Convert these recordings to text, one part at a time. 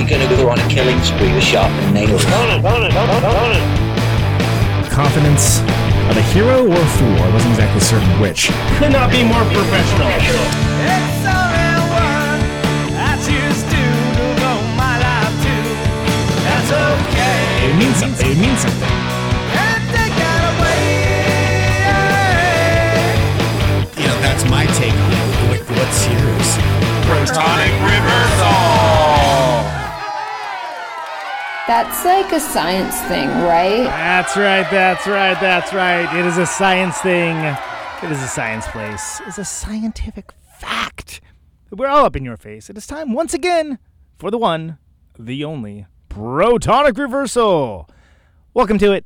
you're going to go on a killing spree with sharpened nails. Confidence of a hero or a fool. I wasn't exactly certain which. Could not be more professional. It means something. It means something. You know, that's my take on it. Like, what's yours? Protonic reversal. That's like a science thing, right? That's right. That's right. That's right. It is a science thing. It is a science place. It's a scientific fact. We're all up in your face. It is time once again for the one, the only protonic reversal. Welcome to it.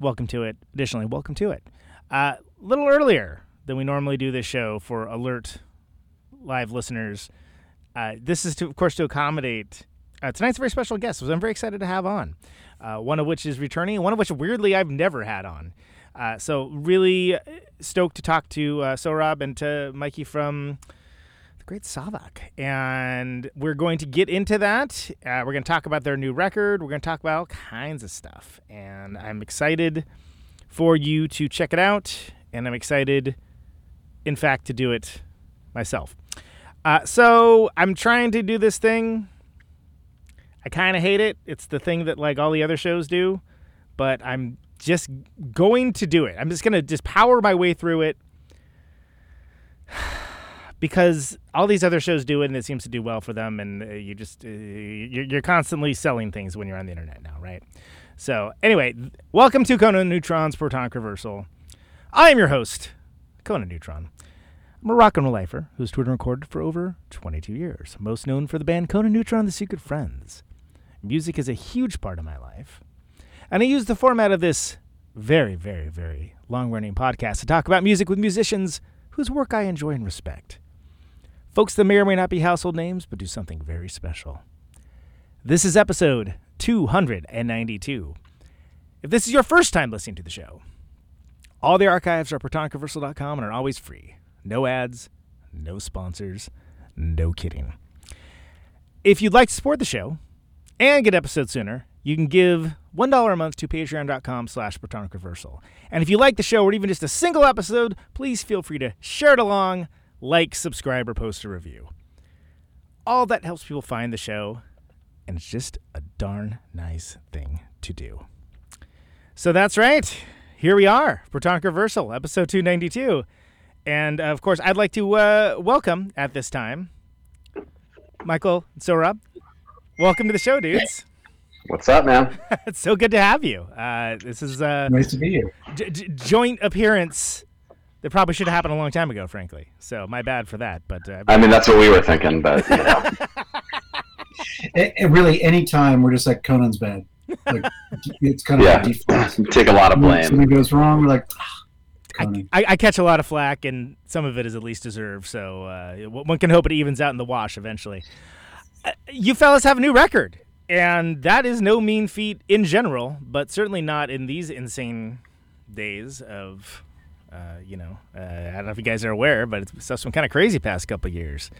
Welcome to it. Additionally, welcome to it. A uh, little earlier than we normally do this show for alert live listeners. Uh, this is, to, of course, to accommodate uh, tonight's a very special guest, I'm very excited to have on. Uh, one of which is returning, one of which, weirdly, I've never had on. Uh, so, really stoked to talk to uh, Sohrab and to Mikey from the Great Savak. And we're going to get into that. Uh, we're going to talk about their new record. We're going to talk about all kinds of stuff. And I'm excited for you to check it out. And I'm excited, in fact, to do it myself. Uh, so, I'm trying to do this thing. I kind of hate it. It's the thing that like all the other shows do, but I'm just going to do it. I'm just going to just power my way through it because all these other shows do it and it seems to do well for them and uh, you just uh, you're, constantly selling things when you're on the internet now, right? So, anyway, welcome to Conan Neutron's Protonic Reversal. I am your host, Conan Neutron. I'm a rock and roll lifer who's toured and recorded for over 22 years, most known for the band Conan Neutron The Secret Friends. Music is a huge part of my life. And I use the format of this very, very, very long running podcast to talk about music with musicians whose work I enjoy and respect. Folks that may or may not be household names, but do something very special. This is episode 292. If this is your first time listening to the show, all the archives are at protonicreversal.com and are always free. No ads, no sponsors, no kidding. If you'd like to support the show and get episodes sooner, you can give $1 a month to patreon.com slash protonic reversal. And if you like the show or even just a single episode, please feel free to share it along, like, subscribe, or post a review. All that helps people find the show, and it's just a darn nice thing to do. So that's right. Here we are, Protonic Reversal, episode 292. And uh, of course, I'd like to uh, welcome at this time Michael Sohrab. Welcome to the show, dudes. What's up, man? it's so good to have you. Uh, this is a Nice to be here. j- j- joint appearance that probably should have happened a long time ago, frankly. So my bad for that. But uh, I mean, that's what we were thinking, but you know, It, it really, anytime we're just like Conan's bad. Like it's kind of yeah, a default. take a lot of When blame. something goes wrong, we're like, ah, Conan. I, I catch a lot of flack, and some of it is at least deserved. So uh, one can hope it evens out in the wash eventually. You fellas have a new record, and that is no mean feat in general, but certainly not in these insane days of, uh, you know, uh, I don't know if you guys are aware, but it's stuff's been kind of crazy past couple years.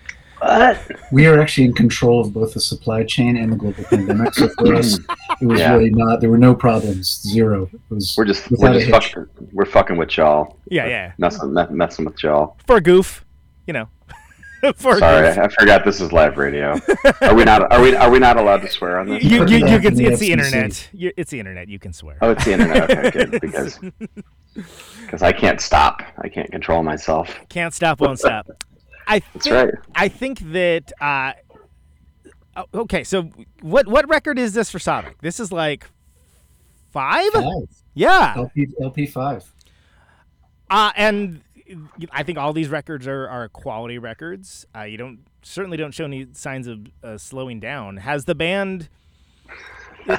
What? we are actually in control of both the supply chain and the global pandemic. So for us, it was Yeah. really not. There were no problems. Zero. It was. We're just we're just fucking we're fucking with y'all. Yeah, yeah, Messing messing with y'all. for a goof, you know, for a Sorry, goof. I forgot this is live radio. Are we not? Are we? Are we not allowed to swear on this? You, you, you can. the It's the internet. You, it's the internet. You can swear. Oh, it's the internet. Okay, good. Because because I can't stop. I can't control myself. Can't stop, won't stop. I That's think, right. I think that. Uh, oh, okay, so what what record is this for Sonic? This is like five. Five. Yeah, LP LP five. uh, and I think all these records are, are quality records. Uh, you don't certainly don't show any signs of uh, slowing down. Has the band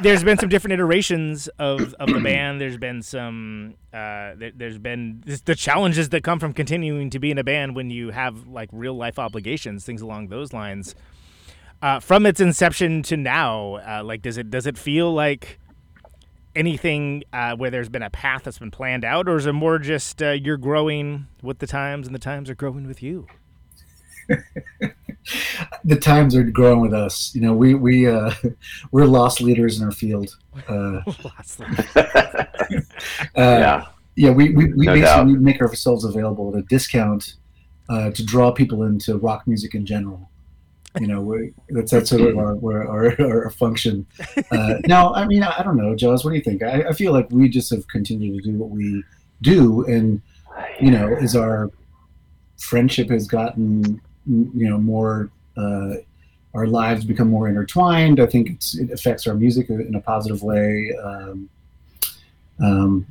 there's been some different iterations of, of the band. There's been some. Uh, there, there's been the challenges that come from continuing to be in a band when you have like real life obligations, things along those lines. Uh, from its inception to now, uh, like does it does it feel like anything uh, where there's been a path that's been planned out, or is it more just uh, you're growing with the times and the times are growing with you? the times are growing with us. You know, we we uh, we're lost leaders in our field. Uh, uh, yeah, yeah. We we, we No basically doubt. make ourselves available at a discount uh, to draw people into rock music in general. You know, we, that's that's sort of our our, our, our function. Uh, now, I mean, I, I don't know, Jaws. What do you think? I, I feel like we just have continued to do what we do, and you know, as our friendship has gotten you know more uh, our lives become more intertwined i think it's, it affects our music in a positive way um, um,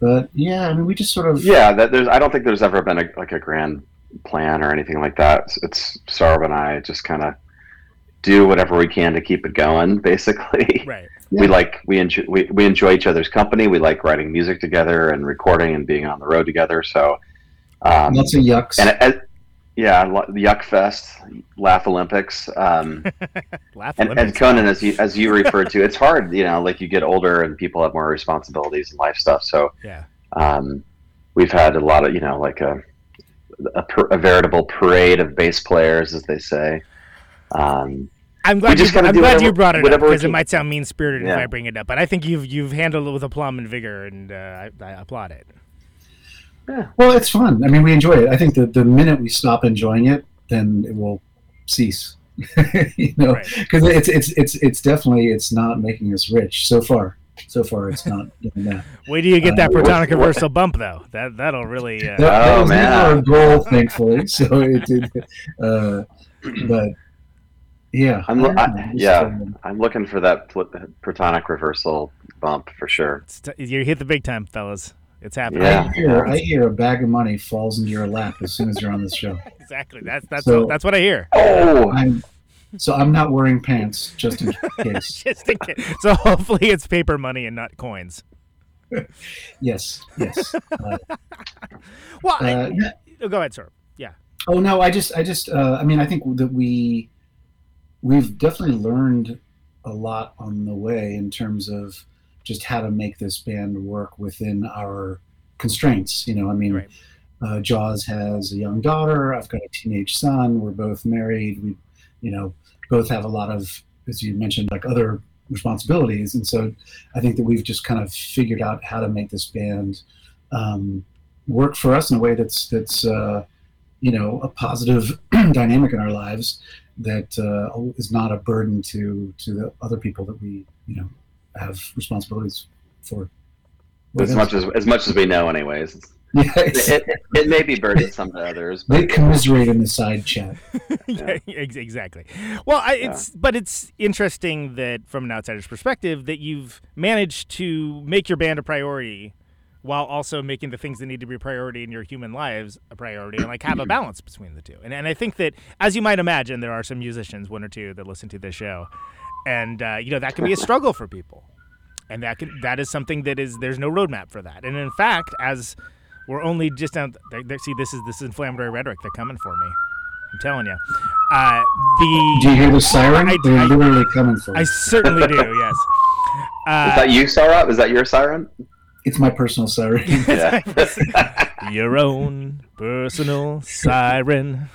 but yeah i mean we just sort of yeah. That there's. I don't think there's ever been a, like a grand plan or anything like that. It's, it's Sarb and I just kind of do whatever we can to keep it going. Basically, Right. we Yeah. like we enjoy we, we enjoy each other's company. We like writing music together and recording and being on the road together. So, um, lots of yucks and as, yeah, Yuck Fest, Laugh Olympics, um, Laugh and, and Conan, as you as you referred to, it's hard. You know, like you get older and people have more responsibilities and life stuff. So, Yeah. um, we've had a lot of you know like a a, per, a veritable parade of bass players, as they say. Um, I'm glad, just you, I'm glad whatever- you brought it up because it might sound mean spirited if I bring it up, but I think you've you've handled it with aplomb and vigor, and uh, I, I applaud it. Yeah. well it's fun i mean we enjoy it i think that the minute we stop enjoying it then it will cease you know Right. because it's it's it's it's definitely it's not making us rich so far so far it's not doing that Wait till you get that Uh, protonic reversal bump, though. That that'll really. Uh, that, that Oh, was man. never our goal, thankfully. So it did, uh, but yeah, I'm lo- I don't know, I- just, yeah. um, I'm looking for that pl- protonic reversal bump for sure. it's t- you hit the big time, fellas. It's happening. Yeah. I hear, I hear a bag of money falls into your lap as soon as you're on this show. Exactly. That's that's So- that's what I hear. Oh, I'm so I'm not wearing pants just in case. Just in case. So hopefully it's paper money and not coins. Yes, yes. Uh, Well, I- uh, yeah. oh, go ahead, sir. Yeah. Oh no, I just, I just, uh, I mean, I think that we, we've definitely learned a lot on the way in terms of just how to make this band work within our constraints. You know, I mean, Right. uh, Jaws has a young daughter. I've got a teenage son. We're both married. We, you know, both have a lot of, as you mentioned, like other responsibilities. And so I think that we've just kind of figured out how to make this band um, work for us in a way that's that's uh, you know a positive dynamic in our lives that uh, is not a burden to to the other people that we you know have responsibilities for. as much as as much as we know, anyways. It's- yeah, It, it, it may be burdensome to others, they but commiserate in the side chat. yeah, ex- exactly. Well, I, it's but it's interesting that from an outsider's perspective that you've managed to make your band a priority while also making the things that need to be a priority in your human lives a priority and like have a balance between the two. And and I think that as you might imagine there are some musicians one or two that listen to this show and uh, you know that can be a struggle for people. And that can, that is something that is there's no roadmap for that. And in fact, as we're only just down. They, they, see, this is this is inflammatory rhetoric. They're coming for me. I'm telling you. Uh, the Do you hear the siren? I- They're I- literally coming for me. I certainly do. Yes. Uh, is that you, Sarah? Is that your siren? It's my personal siren. Yeah. your own personal siren?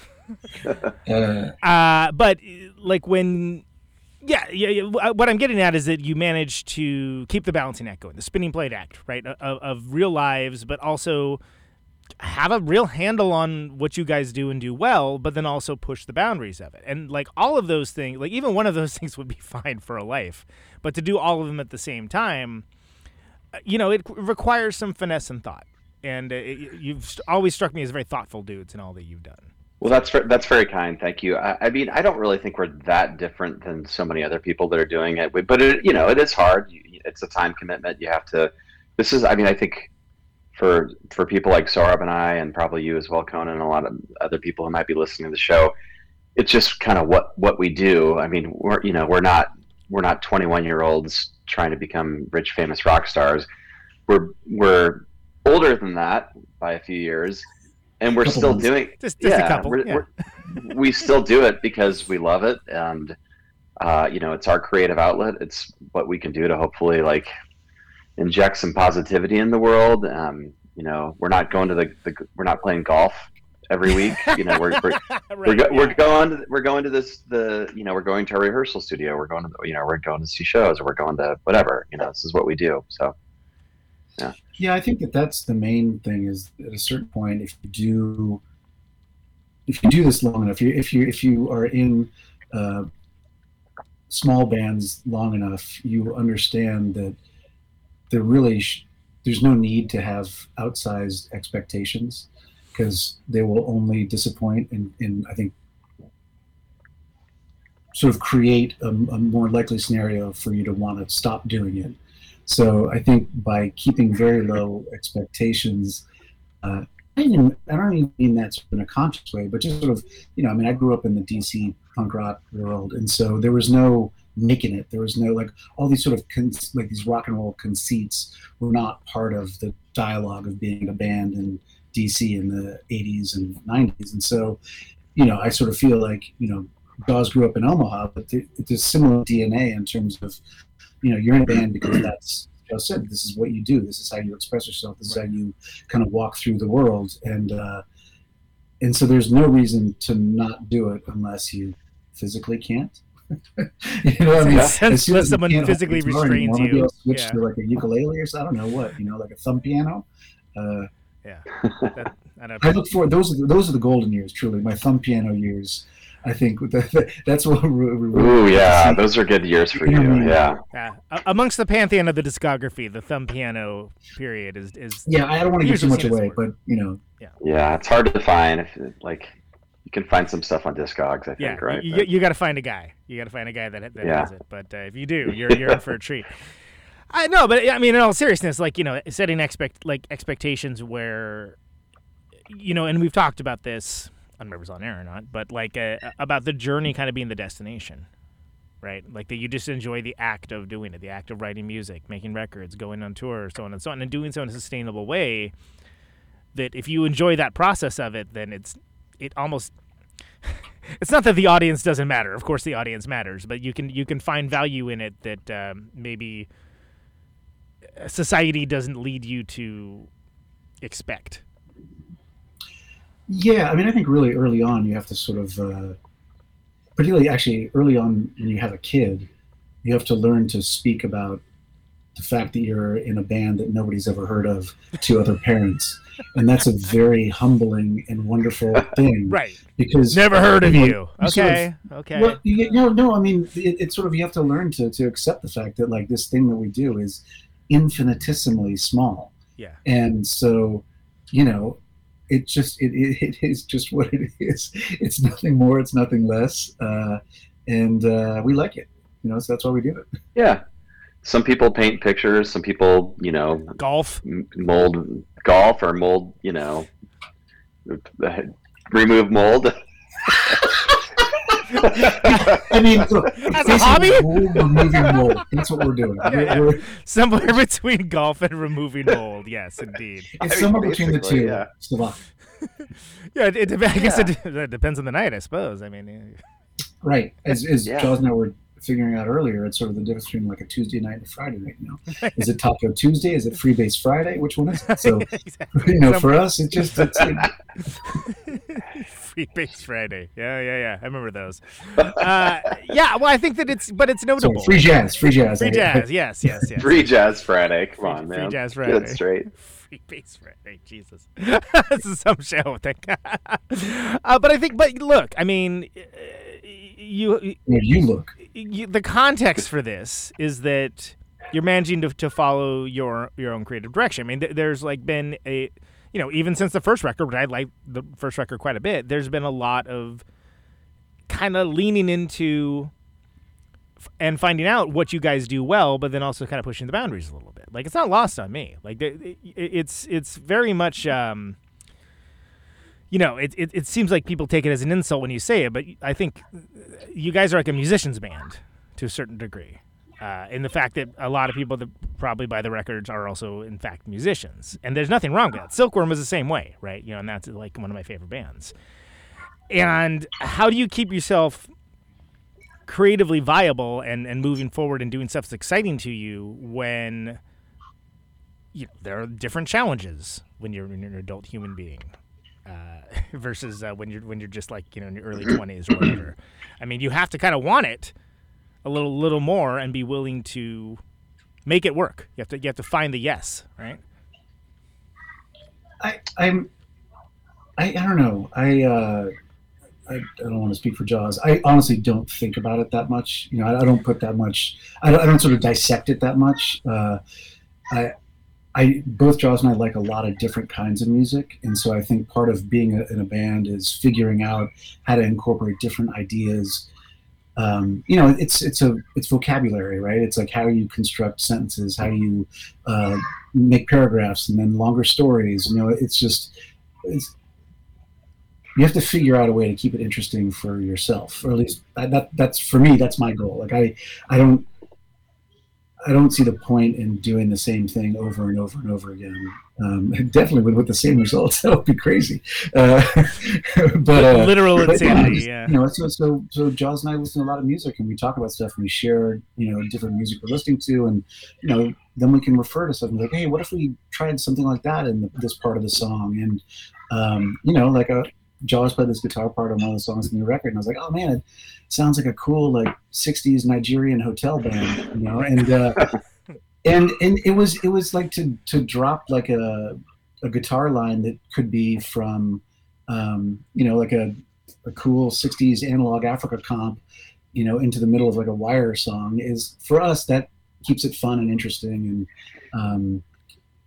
Uh, Uh, but like when, yeah, yeah, yeah, What I'm getting at is that you manage to keep the balancing act going, the spinning plate act, right, of, of real lives, but also have a real handle on what you guys do and do well, but then also push the boundaries of it. And like all of those things, like even one of those things would be fine for a life, but to do all of them at the same time, uh, you know, it requires some finesse and thought. And uh, it- you've always struck me as very thoughtful dudes in all that you've done. Well, that's that's very kind. Thank you. I, I mean, I don't really think we're that different than so many other people that are doing it. But it, you know, it is hard. It's a time commitment. You have to. This is. I mean, I think for for people like Sohrab and I, and probably you as well, Conan, and a lot of other people who might be listening to the show, it's just kind of what what we do. I mean, we're you know we're not we're not 21 year olds trying to become rich, famous rock stars. We're we're older than that by a few years, and we're still months. doing. Just, just yeah, a couple. we're- yeah. we're- we still do it because we love it, and uh, you know, it's our creative outlet. It's what we can do to hopefully like inject some positivity in the world. Um, you know, we're not going to the, the we're not playing golf every week. You know, we're we're, we're, go, yeah. we're going to we're going to this the you know we're going to a rehearsal studio. We're going to you know we're going to see shows or we're going to whatever. You know, this is what we do. So Yeah, yeah I think that that's the main thing. Is at a certain point, if you do, if you do this long enough, you, if you if you are in uh, small bands long enough, you understand that there really sh- there's no need to have outsized expectations because they will only disappoint and, I think sort of create a, a more likely scenario for you to want to stop doing it. So I think by keeping very low expectations, uh, I, I don't even mean that in a conscious way, but just sort of, you know, I mean, I grew up in the DC punk rock world, and so there was no making it. There was no like all these sort of con- like these rock and roll conceits were not part of the dialogue of being a band in DC in the 80s and 90s, and so, you know, I sort of feel like you know, Jaws grew up in Omaha, but there's similar DNA in terms of you know you're in a band because that's Joe said this is what you do. This is how you express yourself. This is how you kind of walk through the world. And uh, and so there's no reason to not do it unless you physically can't. You know what I mean? Makes As soon unless as someone physically restrains wanna you. able switch Yeah. to like a ukulele or something? I don't know what you know like a thumb piano? Uh, Yeah. That, I don't I look for those are the, those are the golden years truly my thumb piano years I think that's what we're, we're ooh yeah, see. those are good years for You know what I you. mean? Yeah. Yeah, amongst the pantheon of the discography, the thumb piano period is is yeah I don't want to give too much away but you know Yeah, Yeah, it's hard to find. If like, you can find some stuff on Discogs, I think, yeah. right? You, But- you got to find a guy. You got to find a guy that that Yeah. has it. But uh, if you do, you're you're in for a treat. I know, but I mean, in all seriousness, like you know, setting expect like expectations where, you know, and we've talked about this. I remember if on air or not, but like uh, about the journey kind of being the destination, right? Like that you just enjoy the act of doing it, the act of writing music, making records, going on tour, so on and so on, and doing so in a sustainable way. That if you enjoy that process of it, then it's it almost it's not that the audience doesn't matter. Of course, the audience matters, but you can you can find value in it that um, maybe society doesn't lead you to expect. Yeah, I mean, I think really early on you have to sort of, uh, particularly actually early on when you have a kid, you have to learn to speak about the fact that you're in a band that nobody's ever heard of to other parents, and that's a very humbling and wonderful thing, Right. Because Never heard of know, you. sort of- Okay. Okay. well, you, no, no. I mean, it, it's sort of you have to learn to to accept the fact that like this thing that we do is infinitesimally small Yeah. and so you know it just it, it, it is just what it is it's nothing more it's nothing less uh, and uh, we like it you know so that's why we do it yeah. Some people paint pictures. Some people, you know, Golf. m- mold golf or mold, you know, remove mold. i mean look, As a hobby? mold removing mold that's what we're doing We're- yeah. we're- Somewhere between golf and removing mold. Yes, indeed. it's I mean, somewhere between the two yeah. Savant. Yeah, it, it, I guess Yeah. it, it depends on the night, I suppose. I mean, right as, as Yeah. Jaws and I were figuring out earlier it's sort of the difference between like a tuesday night and a friday night you know is it taco tuesday is it freebase friday which one is it so exactly. you know Some- for us it just it's, it, Free Base Friday. Yeah, yeah, yeah. I remember those. Uh, yeah, well, I think that it's, but it's sorry, notable. free jazz free jazz Free jazz. Yes, yes, yes. Free Jazz Friday. Come Free- on, man. free man. Jazz Get Friday. it straight. Free Base Friday. Jesus, this is some show. Thing. uh, but I think, but look, I mean, uh, you, Where you look you, the context for this is that you're managing to, to follow your your own creative direction. I mean, th- there's like been a, you know, even since the first record, which I like the first record quite a bit. There's been a lot of kind of leaning into f- and finding out what you guys do well, but then also kind of pushing the boundaries a little bit. Like it's not lost on me. Like it- it's it's very much. Um, you know, it, it, it seems like people take it as an insult when you say it, but I think you guys are like a musician's band. to a certain degree. Uh, in the fact that a lot of people that probably buy the records are also, in fact, musicians, and there's nothing wrong with that. Silkworm was the same way, right? You know, and that's like one of my favorite bands. And how do you keep yourself creatively viable and, and moving forward and doing stuff that's exciting to you when you know, there are different challenges when you're, when you're an adult human being uh, versus uh, when you're when you're just like you know in your early twenties or whatever. I mean, you have to kind of want it a little little more and be willing to make it work. You have to you have to find the yes, right? I I'm I, I don't know. I uh I, I don't want to speak for Jaws. I honestly don't think about it that much. You know, I, I don't put that much. I don't, I don't sort of dissect it that much. Uh, I, I both Jaws and I like a lot of different kinds of music, and so I think part of being a, in a band is figuring out how to incorporate different ideas. Um, you know, it's it's a it's vocabulary, right? It's like how you construct sentences, how you uh, make paragraphs, and then longer stories. You know, it's just it's, you have to figure out a way to keep it interesting for yourself, or at least that that's for me. That's my goal. Like I I don't I don't see the point in doing the same thing over and over and over again. Um, definitely with, with the same results, that would be crazy. Uh, but uh, literal but, insanity, just, yeah. You know, so so so Jaws and I listen to a lot of music, and we talk about stuff, and we share, you know, different music we're listening to, and you know, then we can refer to something like, hey, what if we tried something like that in the, this part of the song, and um, you know, like a Jaws played this guitar part on one of the songs in the record, and I was like, oh man, it sounds like a cool like '60s Nigerian hotel band, you know, and uh, and and it was it was like to to drop like a a guitar line that could be from um, you know like a a cool '60s analog Africa comp, you know, into the middle of like a Wire song is for us that keeps it fun and interesting, and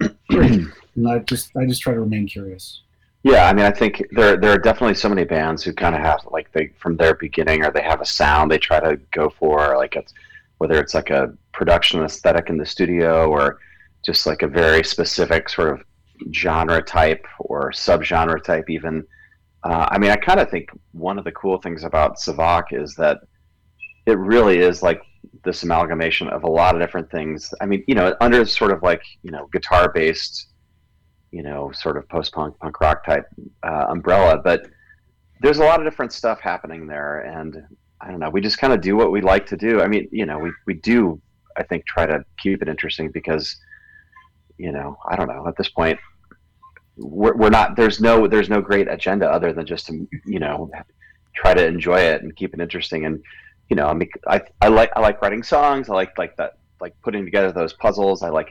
um, and I just I just try to remain curious. Yeah, I mean, I think there there are definitely so many bands who kind of have like they from their beginning, or they have a sound they try to go for, like it's whether it's like a production aesthetic in the studio, or just like a very specific sort of genre type or subgenre type, even. Uh, I mean, I kind of think one of the cool things about Savak is that it really is like this amalgamation of a lot of different things. I mean, you know, under sort of like you know guitar based you know, sort of post punk, punk rock type uh, umbrella. But there's a lot of different stuff happening there, and I don't know. We just kind of do what we like to do. I mean, you know, we we do. I think try to keep it interesting because, you know, I don't know. At this point, we're, we're not. There's no there's no great agenda other than just to you know try to enjoy it and keep it interesting. And you know, I mean, I I like I like writing songs. I like like that like putting together those puzzles. I like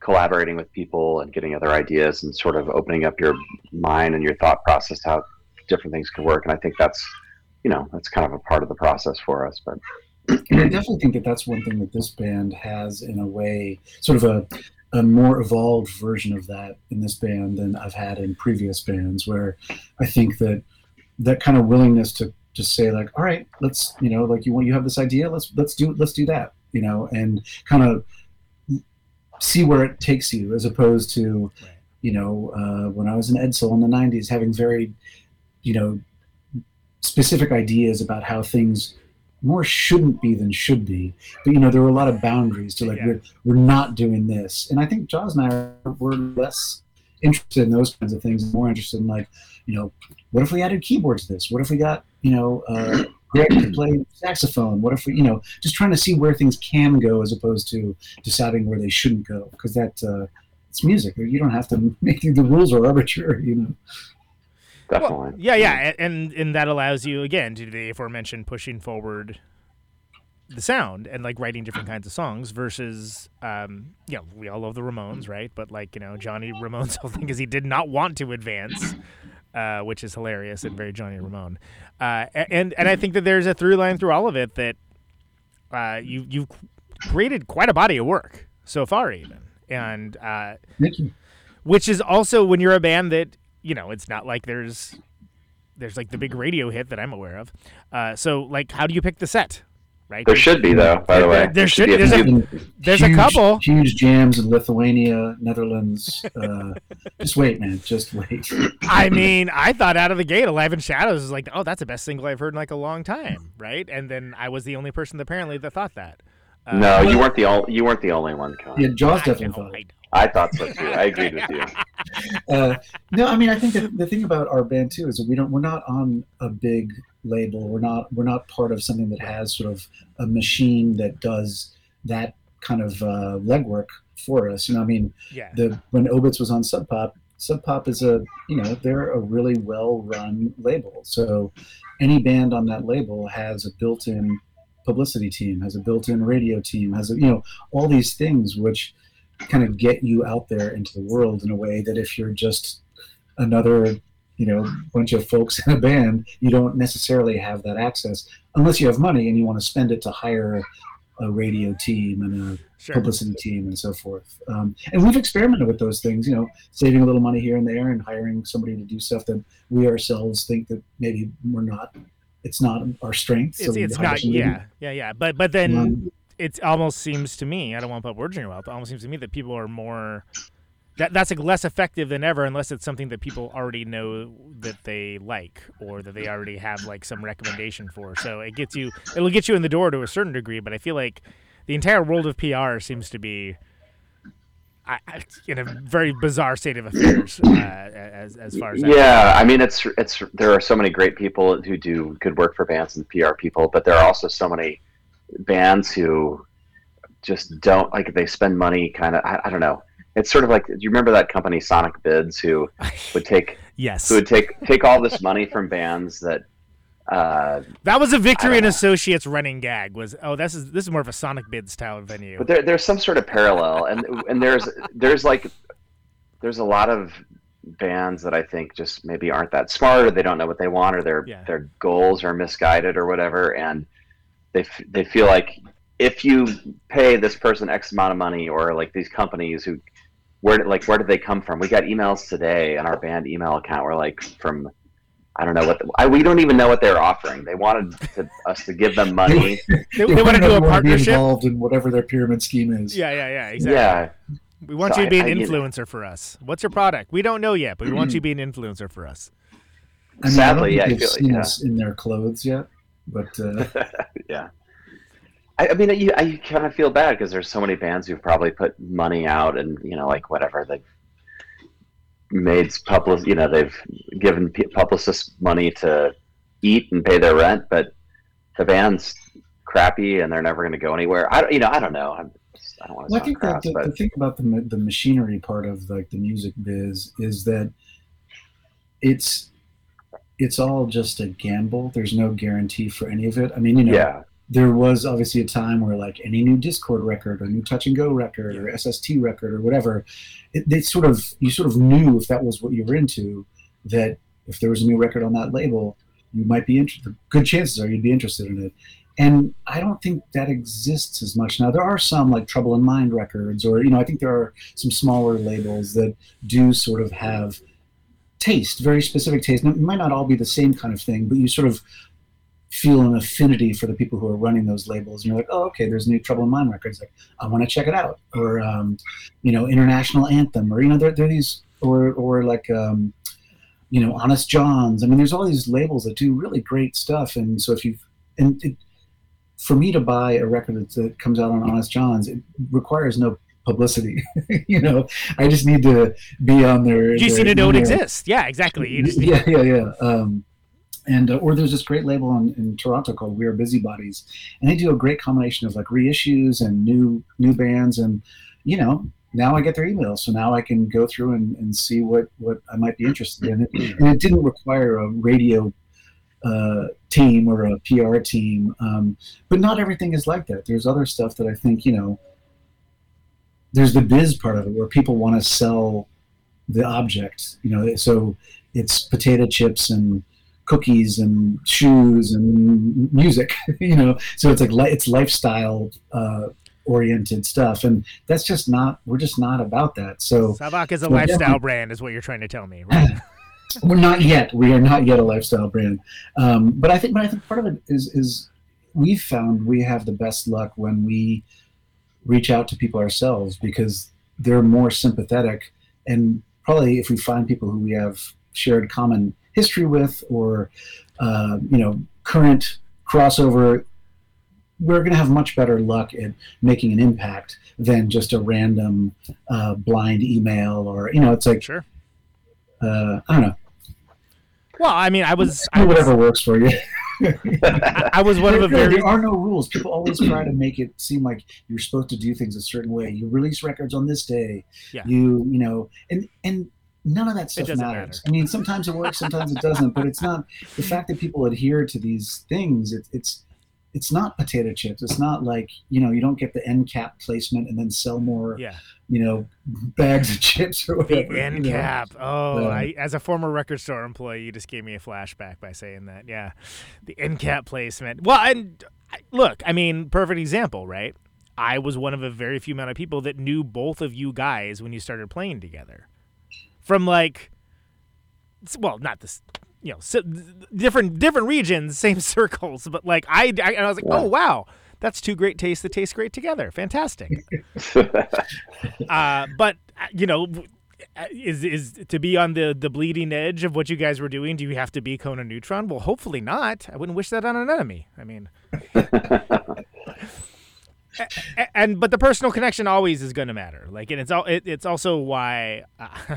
collaborating with people and getting other ideas and sort of opening up your mind and your thought process to how different things can work. And I think that's, you know, that's kind of a part of the process for us. But and I definitely think that that's one thing that this band has in a way, sort of a, a more evolved version of that in this band than I've had in previous bands, where I think that that kind of willingness to just say like, all right, let's, you know, like you want, you have this idea, let's, let's do, let's do that, you know, and kind of see where it takes you as opposed to you know uh, when i was in edsel in the 90s having very you know specific ideas about how things more shouldn't be than should be. But you know there were a lot of boundaries to like Yeah. we're, we're not doing this. And i think jaws and i were less interested in those kinds of things more interested in like you know what if we added keyboards to this? What if we got you know uh, Greg to play saxophone. What if we you know just trying to see where things can go as opposed to deciding where they shouldn't go? Because that uh, it's music. You don't have to make the rules are arbitrary you know? Definitely, Well, yeah, yeah, a- and and that allows you again to the aforementioned pushing forward the sound and like writing different kinds of songs versus um you know we all love the Ramones right? But like you know Johnny Ramone's whole thing is he did not want to advance uh, which is hilarious and very Johnny Ramone uh, and and I think that there's a through line through all of it that uh, you you've created quite a body of work so far even and uh, thank you which is also when you're a band that you know it's not like there's there's like the big radio hit that I'm aware of. Uh, so like, how do you pick the set? Right? There should be though. By the way, there should- be there's a- few- There's a couple. huge jams in Lithuania, Netherlands. Uh, just wait, man. Just wait. I mean, I thought out of the gate, Alive in Shadows is like, oh, that's the best single I've heard in like a long time, right? And then I was the only person apparently that thought that. Uh, no, you weren't the only. You weren't the only one. Conan. Yeah, Jaws I definitely know, thought I I thought so too. I agreed with you. Uh, no, I mean, I think that the thing about our band too is that we don't. We're not on a big label. We're not. We're not part of something that has sort of a machine that does that kind of uh, legwork for us. You know, I mean, Yeah. the when Obits was on Sub Pop, Sub Pop is a you know they're a really well run label. So any band on that label has a built in publicity team, has a built in radio team, has a you know all these things which kind of get you out there into the world in a way that if you're just another you know bunch of folks in a band, you don't necessarily have that access unless you have money and you want to spend it to hire a radio team and a Sure. publicity team and so forth. Um, and we've experimented with those things, you know, saving a little money here and there and hiring somebody to do stuff that we ourselves think that maybe we're not. It's not our strength. so It's, it's not, somebody. yeah, yeah, yeah. But but then Um, it almost seems to me, I don't want to put words in your mouth. It almost seems to me that people are more that that's like less effective than ever unless it's something that people already know that they like or that they already have like some recommendation for. So it gets you it'll get you in the door to a certain degree, but I feel like the entire world of PR seems to be I, I, in a very bizarre state of affairs uh, as as far as Yeah, I mean, it's it's there are so many great people who do good work for bands and PR people, but there are also so many bands who just don't like they spend money kind of I, I don't know. It's sort of like do you remember that company Sonicbids who would take yes. who would take take all this money from bands that uh, that was a victory and associates running gag was oh this is this is more of a Sonicbids style venue. But there, there's some sort of parallel and and there's there's like there's a lot of bands that I think just maybe aren't that smart or they don't know what they want or their Yeah. their goals are misguided or whatever and they f- they feel like if you pay this person X amount of money or like these companies who where like where did they come from? We got emails today on our band email account. We're like from I don't know what the, I, we don't even know what they're offering. They wanted to, us to give them money. they, They they want to do a wanna be partnership involved in whatever their pyramid scheme is. yeah yeah yeah exactly yeah, we want So you to be I- an I- you know. influencer for us what's your product we don't know yet but we want you to be an influencer for us I mean, Sadly, I don't think feel they've like- seen yeah. us in their clothes yet, but uh, yeah. I, I mean, you, I kind of feel bad because there's so many bands who've probably put money out and you know, like whatever they've made public, you know, they've given publicists money to eat and pay their rent, but the band's crappy and they're never going to go anywhere. I don't, you know, I don't know. I'm, I don't want to Well, I think that the, but the thing about the the machinery part of like the music biz is that it's it's all just a gamble. There's no guarantee for any of it. I mean, you know, yeah, there was obviously a time where like any new Discord record or new Touch and Go record or SST record or whatever, it, they sort of you sort of knew if that was what you were into, that if there was a new record on that label, you might be interested. Good chances are you'd be interested in it. And I don't think that exists as much now. There are some like Trouble in Mind records, or you know, I think there are some smaller labels that do sort of have taste, very specific taste. And it might not all be the same kind of thing, but you sort of feel an affinity for the people who are running those labels. And you're like, oh, okay, there's new Trouble in Mind records. Like, I want to check it out. Or, um, you know, International Anthem, or, you know, there, there are these, or, or like, um, you know, Honest Jon's. I mean, there's all these labels that do really great stuff. And so if you've, and it, for me to buy a record that, that comes out on Honest Jon's, it requires no publicity. you know, I just need to be on their. you just need to know it exists yeah exactly you just need, yeah, yeah, yeah. Um, and uh, or there's this great label in, in Toronto called We Are Busybodies, and they do a great combination of like reissues and new new bands, and you know now I get their emails, so now I can go through and, and see what what I might be interested in. And it didn't require a radio uh, team or a PR team, um, but not everything is like that. There's other stuff that I think you know. There's the biz part of it where people want to sell the object, you know. So it's potato chips and cookies and shoes and music, you know. So it's like li- it's lifestyle uh, oriented stuff, and that's just not. We're just not about that. So Savak is a lifestyle brand is what you're trying to tell me right we're not yet. We are not yet a lifestyle brand. Um, but I think, but I think part of it is is we found we have the best luck when we reach out to people ourselves because they're more sympathetic and probably if we find people who we have shared common history with or uh, you know current crossover we're going to have much better luck at making an impact than just a random uh, blind email or you know it's like Sure. uh, i don't know. Well, I mean, I was, I do was, whatever works for you. I, I was one of a very there are no rules. People always try to make it seem like you're supposed to do things a certain way. You release records on this day. Yeah. you you know and and none of that stuff matters matter. i mean sometimes it works sometimes it doesn't but it's not the fact that people adhere to these things it, it's it's not potato chips it's not like you know you don't get the end cap placement and then sell more yeah. you know bags of chips or whatever. The end you know. cap. Oh, Yeah. I, as a former record store employee, you just gave me a flashback by saying that. Yeah, the end cap placement. Well, and look, I mean, perfect example, right? I was one of a very few amount of people that knew both of you guys when you started playing together, from like, well, not this, you know, so, different different regions, same circles, but like I, I, and I was like, oh wow. That's two great tastes that taste great together. Fantastic. uh, but uh, you know, uh, is is to be on the the bleeding edge of what you guys were doing? Do you have to be Conan Neutron? Well, hopefully not. I wouldn't wish that on an enemy. I mean, A- a- and but the personal connection always is going to matter. Like, and it's all it, it's also why. Uh,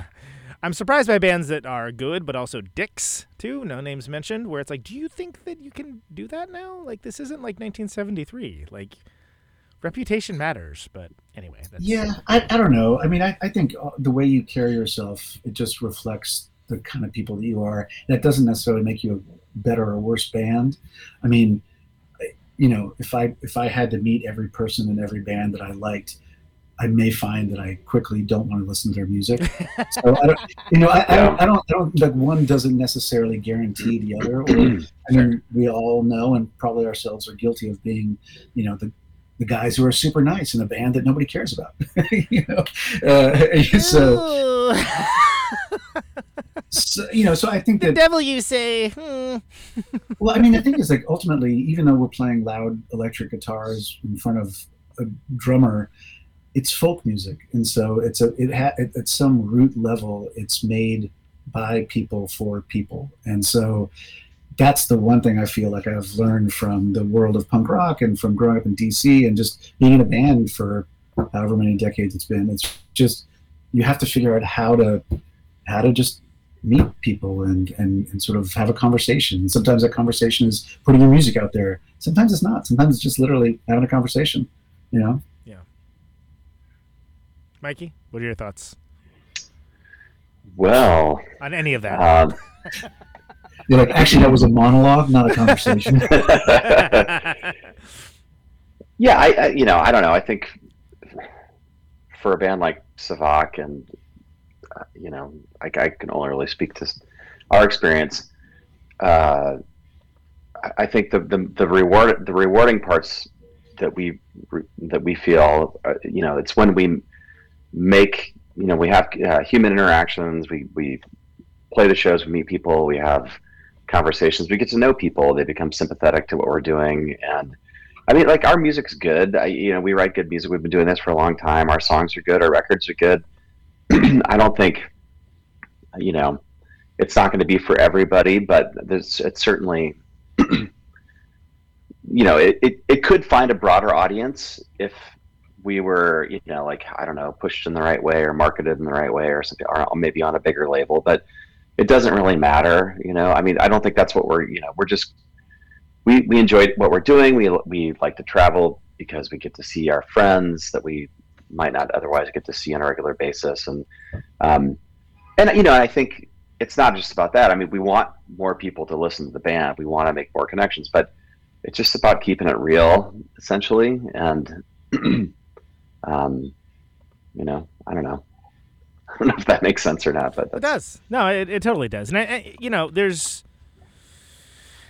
I'm surprised by bands that are good, but also dicks too. No names mentioned. Where it's like, do you think that you can do that now? Like, this isn't like 1973. Like, reputation matters. But anyway, Yeah, I, I don't know. I mean, I, I think uh, the way you carry yourself, it just reflects the kind of people that you are. That doesn't necessarily make you a better or worse band. I mean, you know, if I if I had to meet every person in every band that I liked, I may find that I quickly don't want to listen to their music. so I don't, you know, I, I don't, I don't, I don't like one doesn't necessarily guarantee the other. Or, I mean, we all know, and probably ourselves are guilty of being, you know, the the guys who are super nice in a band that nobody cares about. you know, uh, so, so you know, so I think the that devil, you say? Hmm. well, I mean, the thing is, like, ultimately, even though we're playing loud electric guitars in front of a drummer, it's folk music, and so it's a it ha- at, some root level, it's made by people for people, and so that's the one thing I feel like I've learned from the world of punk rock and from growing up in DC and just being in a band for however many decades it's been. It's just you have to figure out how to how to just meet people and, and, and sort of have a conversation. And sometimes that conversation is putting your music out there. Sometimes it's not. Sometimes it's just literally having a conversation. You know? Mikey, what are your thoughts well, on any of that? um, You're like, actually, that was a monologue, not a conversation. yeah, I, I you know I don't know. I think for a band like Savak and uh, you know I, I can only really speak to our experience. Uh, I- I think the, the the reward the rewarding parts that we that we feel uh, you know it's when we make you know we have uh, human interactions we we play the shows we meet people we have conversations we get to know people they become sympathetic to what we're doing and I mean, like our music's good. I, you know, we write good music. We've been doing this for a long time. Our songs are good. Our records are good. I don't think, you know, it's not going to be for everybody, but there's it's certainly, you know, it, it, it could find a broader audience if we were, you know, like I don't know, pushed in the right way or marketed in the right way or something, or maybe on a bigger label. But it doesn't really matter, you know. I mean, I don't think that's what we're, you know, we're just we, we enjoy what we're doing. We, we like to travel because we get to see our friends that we might not otherwise get to see on a regular basis. And, um, and, you know, I think it's not just about that. I mean, we want more people to listen to the band. We want to make more connections, but it's just about keeping it real essentially. And, um, you know, I don't know. I don't know if that makes sense or not, but It does. No, it, it totally does. And I, I, you know, there's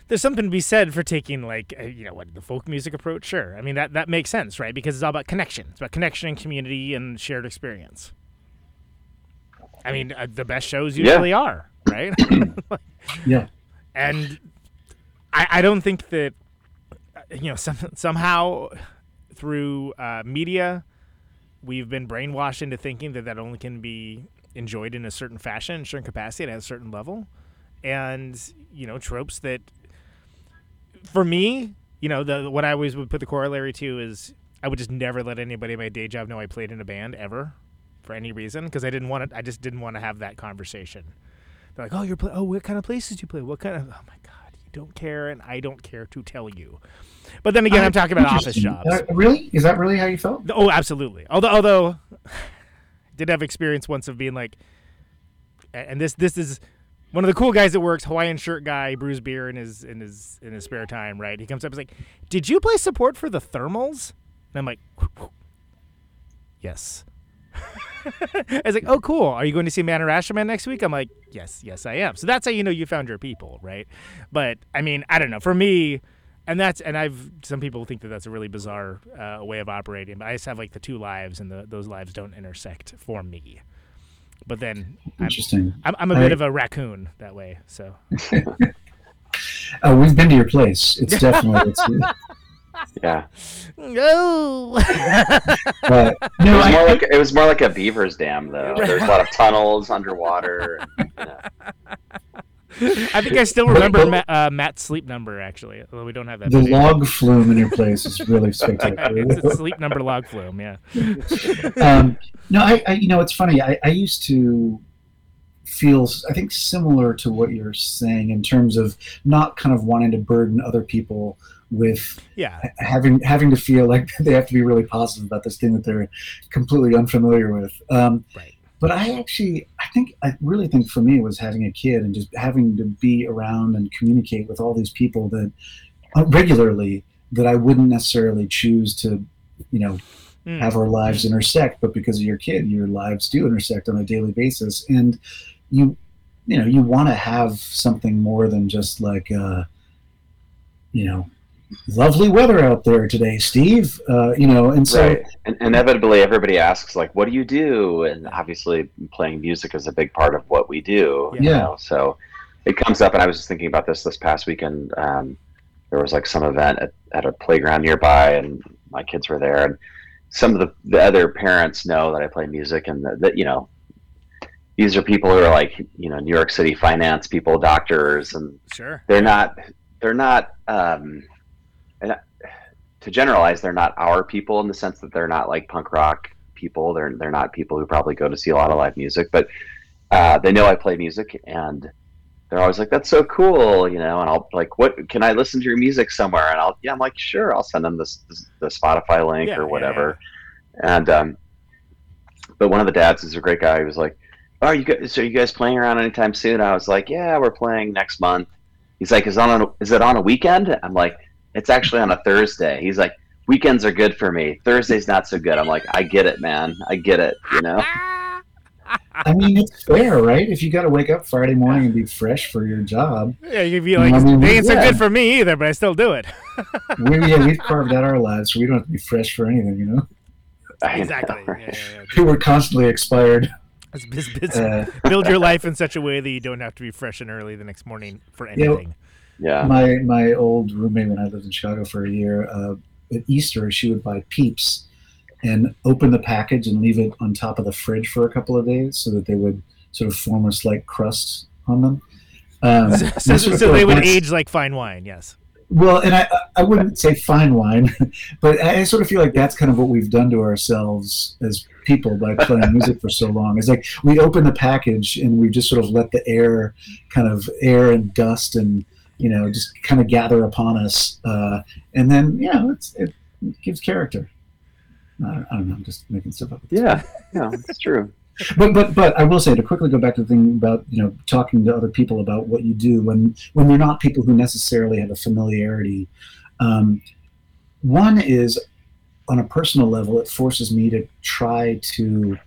there's something to be said for taking like uh, you know what the folk music approach. Sure, I mean that that makes sense, right? Because it's all about connection. It's about connection and community and shared experience. I mean, uh, the best shows Yeah. usually are, right? yeah. and I, I don't think that you know, some, somehow through uh, media, we've been brainwashed into thinking that that only can be enjoyed in a certain fashion, a certain capacity, at a certain level, and you know, tropes that, for me, you know, the what I always would put the corollary to is I would just never let anybody in my day job know I played in a band ever, for any reason, because I didn't want to. I just didn't want to have that conversation. They're like, "Oh, you're play- oh, what kind of places do you play? What kind of? Oh my god, don't care, and I don't care to tell you." But then again, I'm talking about office jobs. Uh, really? Is that really how you felt? Oh, absolutely. Although, although, did have experience once of being like, and this this is one of the cool guys that works, Hawaiian shirt guy, brews beer in his in his in his spare time. Right? He comes up, he's like, "Did you play support for the Thermals?" And I'm like, "Yes." I was like, "Oh, cool. Are you going to see Man or Astro-man next week?" I'm like, "Yes, yes, I am." So that's how you know you found your people, right? But I mean, I don't know. For me, and that's and I've some people think that that's a really bizarre uh, way of operating. But I just have like the two lives, and the, those lives don't intersect for me. But then I'm, Interesting. I'm, I'm a bit of a raccoon that way. So Uh, we've been to your place. It's definitely. It's, Yeah, no. uh, it was more like it was more like a beaver's dam though. There's a lot of tunnels underwater. And, you know. I think I still remember Matt, uh, Matt's sleep number actually, although we don't have that. the video. log flume in your place is really spectacular. it's a sleep number log flume. Yeah. um, no, I, I, you know, it's funny. I, I used to feel, I think, similar to what you're saying in terms of not kind of wanting to burden other people with Yeah. having having to feel like they have to be really positive about this thing that they're completely unfamiliar with. Um, Right. But I actually, I think, I really think for me it was having a kid and just having to be around and communicate with all these people that uh, regularly that I wouldn't necessarily choose to, you know, Mm. have our lives intersect, but because of your kid, your lives do intersect on a daily basis, and you, you know, you want to have something more than just like, uh, you know, lovely weather out there today, Steve. Uh, you know, and so right. And inevitably, everybody asks like, "What do you do?" And obviously, playing music is a big part of what we do. you Yeah. know, So it comes up, and I was just thinking about this this past weekend. Um, there was like some event at, at a playground nearby, and my kids were there, and some of the, the other parents know that I play music, and that, that you know. These are people who are like, you know, New York City finance people, doctors, and Sure. they're not they're not um and to generalize they're not our people in the sense that they're not like punk rock people. They're they're not people who probably go to see a lot of live music. But uh, they know I play music and they're always like that's so cool you know? And I'll like what can I listen to your music somewhere? And I'll yeah I'm like sure I'll send them this, this the Spotify link Yeah, yeah, or whatever and um but one of the dads is a great guy. He was like oh, are you guys so are you guys playing around anytime soon? I was like yeah we're playing next month. He's like, is on a, is it on a weekend? I'm like, it's actually on a Thursday. He's like, weekends are good for me. Thursday's not so good. I'm like, I get it, man. I get it. You know? I mean, it's fair, right? If you got to wake up Friday morning and be fresh for your job, Yeah, you'd be like, I mean, they ain't so yeah. good for me either, but I still do it. we yeah, we've carved out our lives, so we don't have to be fresh for anything, you know. I know, exactly. right? Yeah, yeah, yeah. We were constantly expired. It's- it's- it's- Uh, build your life in such a way that you don't have to be fresh and early the next morning for You know, anything. Yeah. my my old roommate when I lived in Chicago for a year, uh, at Easter she would buy Peeps and open the package and leave it on top of the fridge for a couple of days so that they would sort of form a slight crust on them. Um, so so, so they would age like fine wine. Yes. Well, and I I wouldn't say fine wine, but I sort of feel like that's kind of what we've done to ourselves as people by playing music for so long. It's like we open the package and we just sort of let the air, kind of air and dust and you know just kind of gather upon us, uh, and then you know it's, it gives character. I, I don't know. I'm just making stuff up. Yeah. Yeah. It's true. But but but I will say to quickly go back to the thing about you know talking to other people about what you do when when they're not people who necessarily have a familiarity. Um, one is on a personal level, it forces me to try to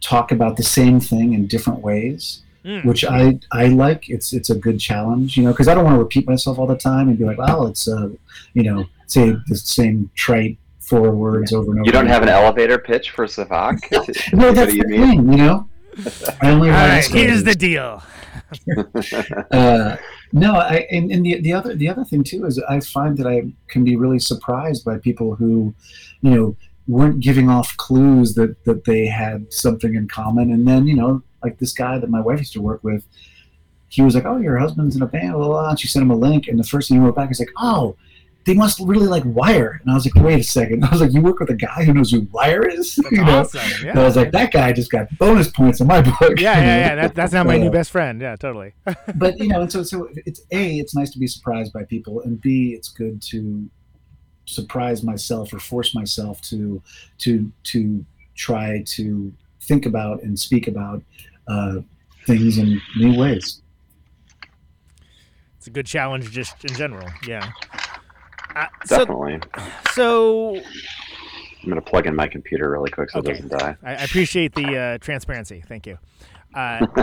talk about the same thing in different ways, Mm. which I I like. It's it's a good challenge, you know, because I don't want to repeat myself all the time and be like, well, it's uh, you know, say the same trite four words over and over. You don't again. have an elevator pitch for SAVAK? No, that's do the you mean? thing, you know. I only All ride here's the deal. uh, no, I and, and the the other the other thing too is I find that I can be really surprised by people who, you know, weren't giving off clues that that they had something in common, and then you know, like this guy that my wife used to work with, he was like, "Oh, your husband's in a band," blah, blah, blah. and she sent him a link, and the first thing he wrote back is like, "Oh." They must really like Wire, and I was like, "Wait a second. I was like, "You work with a guy who knows who Wire is?" That's you know? awesome. Yeah. And I was like, "That guy just got bonus points in my book." yeah, yeah, yeah. That, that's not my new Uh, best friend. Yeah, totally. but you know, and so so it's a it's nice to be surprised by people, and b it's good to surprise myself or force myself to to to try to think about and speak about uh, things in new ways. It's a good challenge just in general. Yeah. Uh, so, Definitely. so I'm gonna plug in my computer really quick so Okay. it doesn't die. I, I appreciate the uh, transparency. Thank you. Uh,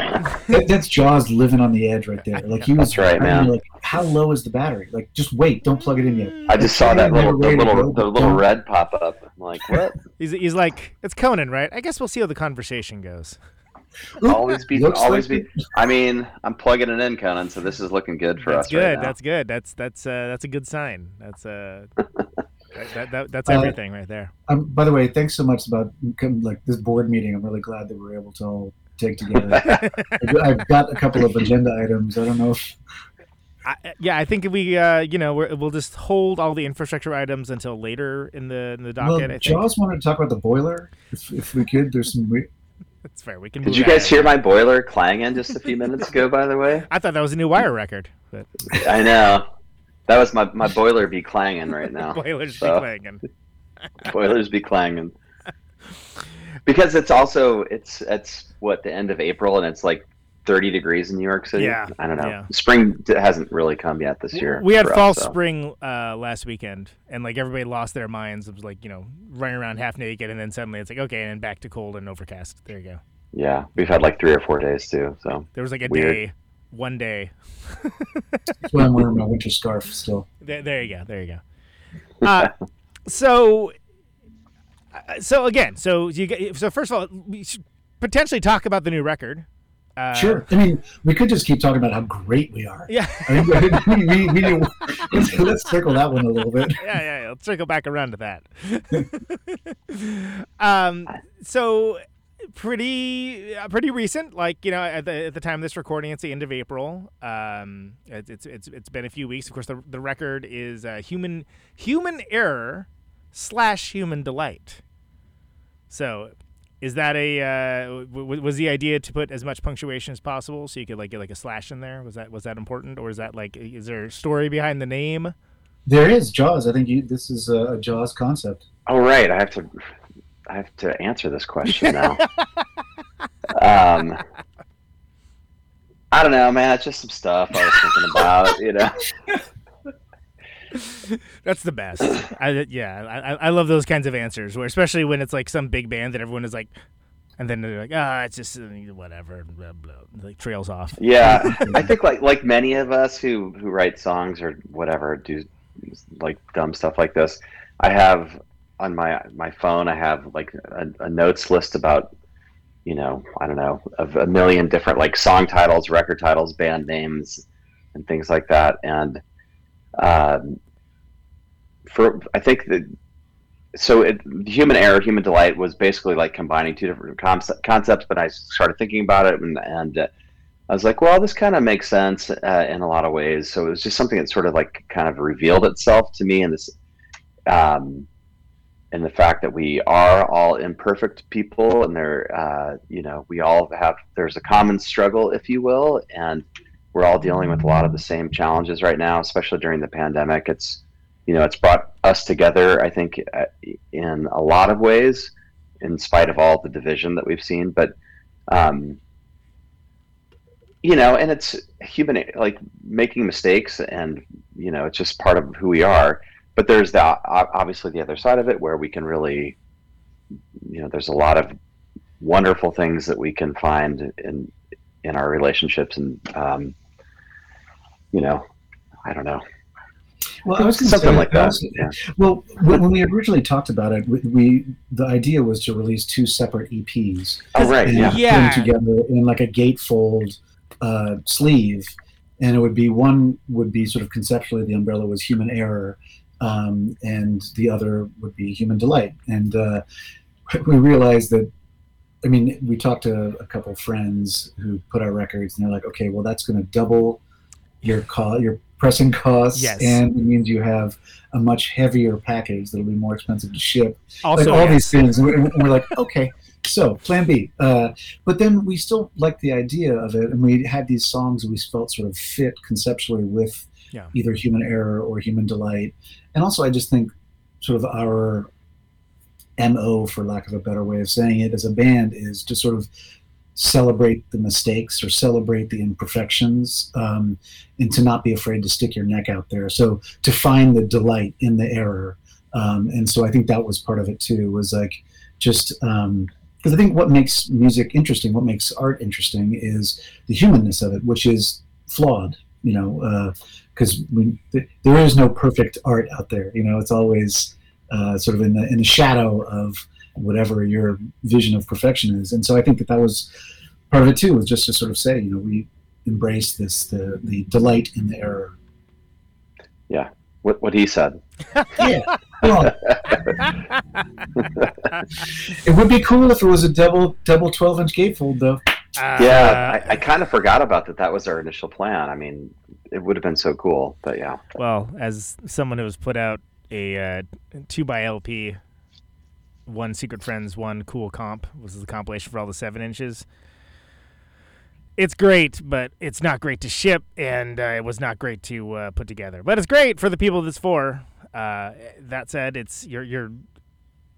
That, that's Jaws living on the edge right there. Like he was That's right, I mean, man. Like, how low is the battery? Like, just wait, don't plug it in yet. I just saw that little the little go, the little red pop up. I'm like, what? he's, he's like, it's Conan, right? I guess we'll see how the conversation goes. always be Looks always like be I mean, I'm plugging it in, Conan, so this is looking good for That's us good. right now. that's good. That's that's uh, that's a good sign. That's uh, that, that, that, that's Uh, everything right there. Um, by the way, thanks so much about like this board meeting. I'm really glad that we're able to all take together. I've got a couple of agenda items. I don't know if I, yeah, I think we, uh, you know, we're, we'll just hold all the infrastructure items until later in the in the docket. well, I think Jaws wanted to talk about the boiler. If, if we could, there's some. Re- that's fair. We can. Did you guys in. hear my boiler clanging just a few minutes ago, by the way? I thought that was a new wire record, but I know. That was my, my boiler be clanging right now. boilers so- be clanging. Boilers be clanging. Because it's also it's it's what the end of April and it's like 30 degrees in New York City. Yeah, I don't know. yeah. Spring hasn't really come yet this year. We had for us, fall so. spring uh, last weekend, and like everybody lost their minds. It was like you know running around half naked, and then suddenly it's like okay, and then back to cold and overcast. There you go. Yeah, we've had like three or four days too. So There was like a Weird. day, one day. that's why I'm wearing my winter scarf still. There, there you go. There you go. Uh, so, uh, so again, so you get, so first of all, we should potentially talk about the new record. Uh, Sure. I mean, we could just keep talking about how great we are. Yeah. I mean, we, we, we, let's, let's circle that one a little bit. yeah, yeah, yeah. Let's circle back around to that. um, so pretty, uh, pretty recent. Like you know, at the at the time of this recording, it's the end of April. Um, it, it's it's it's been a few weeks. Of course, the the record is uh, human human error slash human delight. So. Is that a uh, w- w- was the idea to put as much punctuation as possible so you could like get like a slash in there? Was that was that important, or is that like is there a story behind the name? There is Jaws. I think you, this is a, a Jaws concept. Oh right, I have to I have to answer this question now. um I don't know, man. It's just some stuff I was thinking about, you know. That's the best. I, yeah, I, I love those kinds of answers, where especially when it's like some big band that everyone is like, and then they're like, ah, it's just uh, whatever, blah, blah, like trails off. Yeah, I think like like many of us who who write songs or whatever do like dumb stuff like this. I have on my my phone. I have like a, a notes list about you know I don't know of a million different like song titles, record titles, band names, and things like that. And um, for I think that so it, human error, human delight was basically like combining two different concept, concepts. But I started thinking about it, and, and uh, I was like, well, this kind of makes sense uh, in a lot of ways. So it was just something that sort of like kind of revealed itself to me in this, um, in the fact that we are all imperfect people, and there, uh, you know, we all have there's a common struggle, if you will, and we're all dealing with a lot of the same challenges right now, especially during the pandemic. It's you know, it's brought us together, I think, uh, in a lot of ways, in spite of all the division that we've seen. But, um, you know, and it's human, like making mistakes, and you know, it's just part of who we are. But there's the obviously the other side of it where we can really, you know, there's a lot of wonderful things that we can find in in our relationships, and um, you know, I don't know. Well, I was gonna Something say, like that, also- yeah. Well, when when we originally talked about it, we, we the idea was to release two separate EPs Oh, right. and Yeah. put Yeah. them together in like a gatefold uh, sleeve, and it would be one would be sort of conceptually the umbrella was human error, um, and the other would be human delight, and uh, we realized that. I mean, we talked to a couple friends who put out records, and they're like, "Okay, well, that's going to double your co- your pressing costs, Yes. and it means you have a much heavier package that'll be more expensive to ship. Also, like all yes. these things, and we're, and we're like, okay, so Plan B. Uh, but then we still liked the idea of it, and we had these songs that we felt sort of fit conceptually with Yeah. either Human Error or Human Delight, and also I just think sort of our mo, for lack of a better way of saying it, as a band is to sort of celebrate the mistakes or celebrate the imperfections um, and to not be afraid to stick your neck out there. So to find the delight in the error um, and so i think that was part of it too was like just because i think what makes music interesting what makes art interesting is the humanness of it which is flawed you know because we th- there is no perfect art out there you know it's always uh, sort of in the in the shadow of whatever your vision of perfection is. And so I think that that was part of it too, was just to sort of say, you know, we embrace this the the delight in the error. Yeah. What, what he said. Yeah. Well, it would be cool if it was a double double twelve inch gatefold though. Yeah, Uh, I, I kind of forgot about that. That was our initial plan. I mean, it would have been so cool, but yeah. Well, as someone who has put out a uh, two by LP, one Secret Friends, one Cool Comp, was the compilation for all the seven inches. It's great, but it's not great to ship, and uh, it was not great to uh, put together. But it's great for the people that's for. Uh, that said, it's you're you're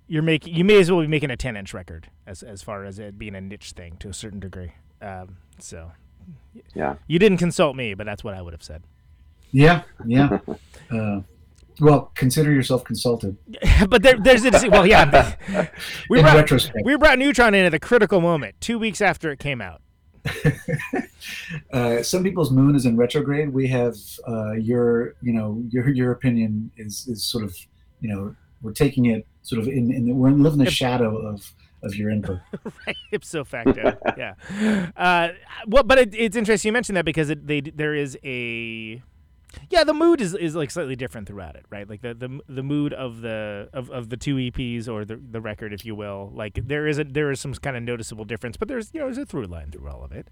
you're making you may as well be making a ten inch record as as far as it being a niche thing to a certain degree. Um, so Yeah. you didn't consult me, but that's what I would have said. Yeah, yeah. well, consider yourself consulted. but there, there's a well, yeah. We in brought, retrospect, we brought Neutron in at the critical moment, two weeks after it came out. uh, some people's moon is in retrograde. We have uh, your, you know, your your opinion is is sort of, you know, we're taking it sort of in, in we're living the shadow of of your input. right, ipso facto. yeah. Uh, well, but it, it's interesting you mentioned that because it, they there is a yeah the mood is, is like slightly different throughout it right? Like the the, the mood of the of, of the two eps or the, the record if you will like there is a there is some kind of noticeable difference but there's you know there's a through line through all of it.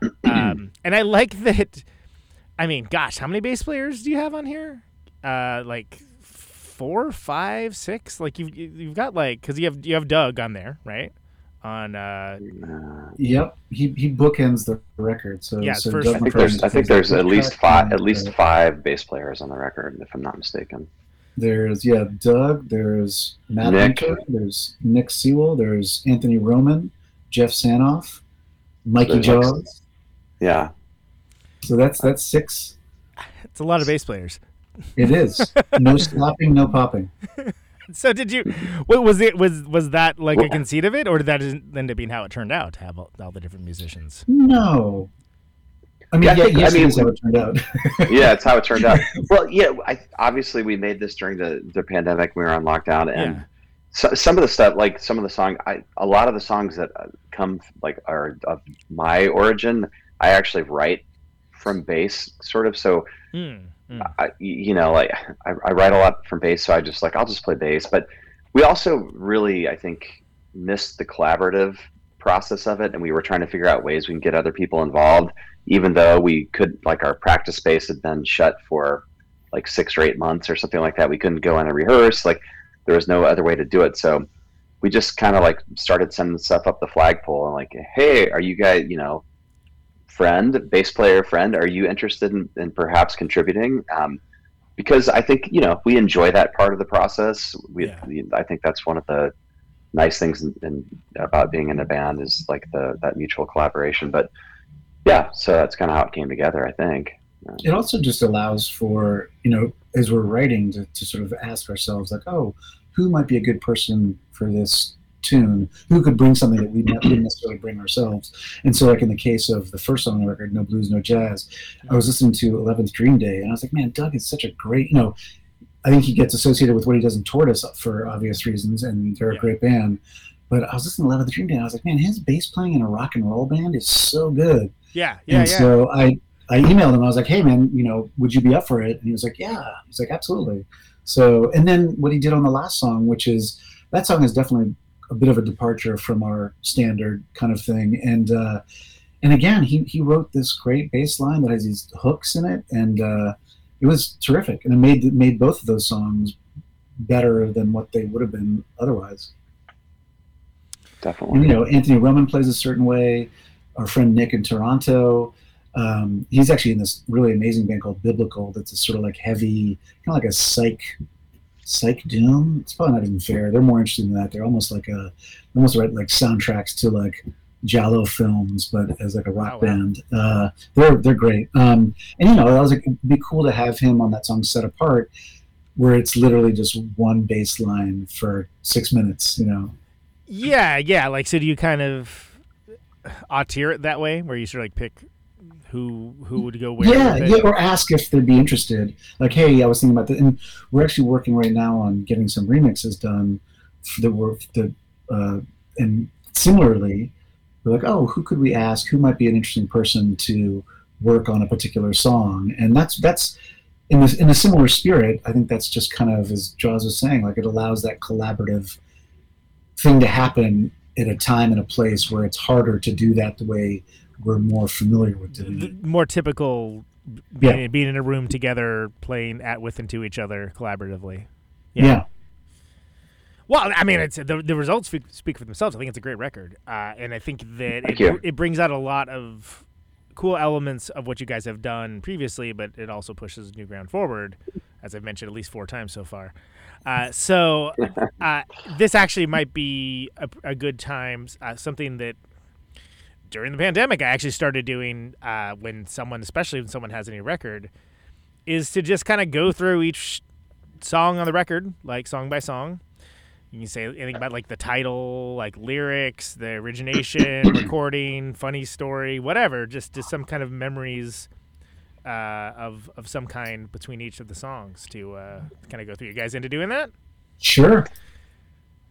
Um, and i like that i mean gosh how many bass players do you have on here? Uh like four five six? Like you've you've got like because you have you have doug on there right on uh Yep, he he bookends the record. So Yeah, so first- Doug I think McFarlane there's I think there's at least five at least five bass players on the record, if I'm not mistaken. There's yeah, Doug. There's Matt Nick. Winter, There's Nick Sewell. There's Anthony Roman, Jeff Sanoff, Mikey There's like- Yeah. So that's that's six. it's a lot of bass players It is no slapping, no popping. So did you? What was it? Was was that like a conceit of it, or did that end up being how it turned out to have all, all the different musicians? No. I mean, Yeah, I yeah, think- I mean- it is how it turned out. yeah, it's how it turned out. Well, yeah, I, obviously we made this during the, the pandemic. We were on lockdown, and Yeah. so, some of the stuff, like some of the song, I a lot of the songs that uh, come like are of my origin. I actually write from bass, sort of. So Hmm, hmm. I, you know, like I, I write a lot from bass, so I just like I'll just play bass. But we also really, I think, missed the collaborative process of it, and we were trying to figure out ways we can get other people involved, even though we could, like, our practice space had been shut for like six or eight months or something like that. We couldn't go in and rehearse. Like, there was no other way to do it. So we just kind of like started sending stuff up the flagpole and like, hey, are you guys, you know, friend, bass player friend, are you interested in, in perhaps contributing? Um, because I think you know we enjoy that part of the process. We, Yeah. we- I think that's one of the nice things in, in, about being in a band is like the that mutual collaboration. But yeah, so that's kind of how it came together. I think. it also just allows for you know as we're writing to, to sort of ask ourselves like oh who might be a good person for this tune, who could bring something that we wouldn't necessarily bring ourselves. And so, like in the case of the first song on the record, No Blues, No Jazz, I was listening to 11th Dream Day, and I was like, man, Doug is such a great, you know, I think he gets associated with what he does in Tortoise for obvious reasons, and they're Yeah. a great band. But I was listening to 11th Dream Day, and I was like, man, his bass playing in a rock and roll band is so good. Yeah, yeah, and yeah. so I, I emailed him. I was like, hey, man, you know, would you be up for it? And he was like, yeah. He's like, absolutely. So, and then what he did on the last song, which is that song is definitely a bit of a departure from our standard kind of thing. And uh, and again, he he wrote this great bass line that has these hooks in it, and uh, it was terrific. And it made made both of those songs better than what they would have been otherwise. Definitely. And, you know, Anthony Roman plays a certain way. Our friend Nick in Toronto, um, he's actually in this really amazing band called Biblical. That's a sort of like heavy, kind of like a psych, psych doom. It's probably not even fair. They're more interested in that. They're almost like a, almost write like soundtracks to like giallo films, but as like a rock Oh, wow. band. Uh, they're they're great. Um, and you know, I was like, it'd be cool to have him on that song set apart, where it's literally just one bass line for six minutes. You know. Yeah, yeah. Like, so do you kind of auteur it that way, where you sort of like pick who who would go where? yeah, yeah, or ask if they'd be interested. Like, hey, I was thinking about that, and we're actually working right now on getting some remixes done for the work that, uh, and similarly, we're like, oh, who could we ask? Who might be an interesting person to work on a particular song? And that's that's in this in a similar spirit. I think that's just kind of as Jaws was saying, like it allows that collaborative thing to happen at a time and a place where it's harder to do that the way we're more familiar with doing it. more typical being, being in a room together, playing at with and to each other collaboratively. Yeah. yeah. Well, I mean, it's the, the results speak, speak for themselves. I think it's a great record, uh, and I think that it, it brings out a lot of cool elements of what you guys have done previously, but it also pushes new ground forward, as I've mentioned at least four times so far. Uh, so uh, this actually might be a, a good time, uh, something that during the pandemic I actually started doing uh, when someone, especially when someone has any record, is to just kind of go through each song on the record, like song by song. You can say anything about like the title, like lyrics, the origination, recording, funny story, whatever. Just just some kind of memories uh, of of some kind between each of the songs to uh, kind of go through. You guys into doing that? Sure.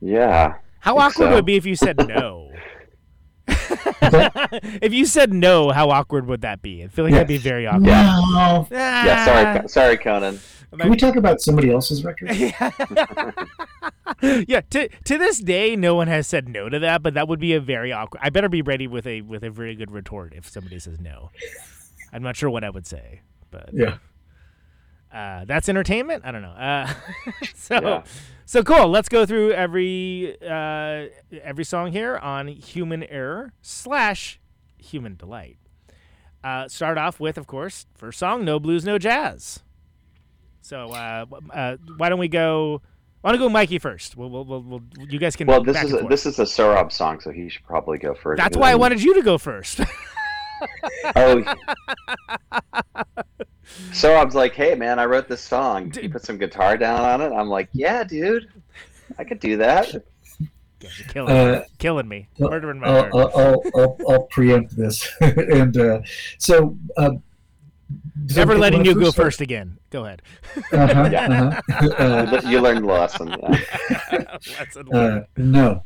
Yeah. How awkward so. would it be if you said no? if you said no, how awkward would that be? I feel like that'd be very awkward. No. Yeah. Sorry, sorry, Conan. Can we talk about somebody else's record? yeah, to to this day, no one has said no to that, but that would be a very awkward. I better be ready with a with a very good retort if somebody says no. I'm not sure what I would say, but Yeah. uh, that's entertainment. I don't know. Uh, so Yeah. So cool. Let's go through every uh, every song here on Human Error slash Human Delight. Uh, start off with, of course, first song, No Blues, No Jazz. So uh, uh, why don't we go? I want to go Mikey first. We'll, we'll, we'll, we'll you guys can. Well, this is a, this is a Sohrab song, so he should probably go first. That's why I wanted you to go first. Oh. Sohrab's like, hey man, I wrote this song. Can you put some guitar down on it? I'm like, yeah, dude, I could do that. Killing, me. Uh, killing me, I'll- murdering my I'll, heart. I'll, I'll, I'll, I'll preempt this. and uh, so. Uh, Never when letting I you go started- first again. Go ahead. Uh-huh, Yeah. uh-huh. Uh, you learned the lesson. Yeah. Lesson uh, learned. no.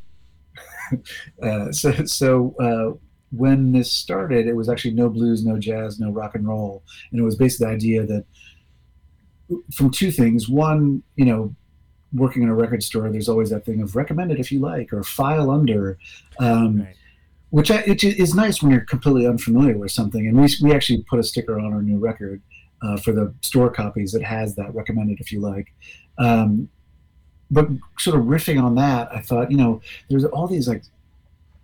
uh, so so uh, when this started, it was actually no blues, no jazz, no rock and roll, and it was basically the idea that from two things. One, you know, working in a record store, there's always that thing of recommend it if you like or file under. Um, Right. which I, it is nice when you're completely unfamiliar with something. And we, we actually put a sticker on our new record uh, for the store copies that has that recommended if you like. Um, but sort of riffing on that, I thought, you know, there's all these like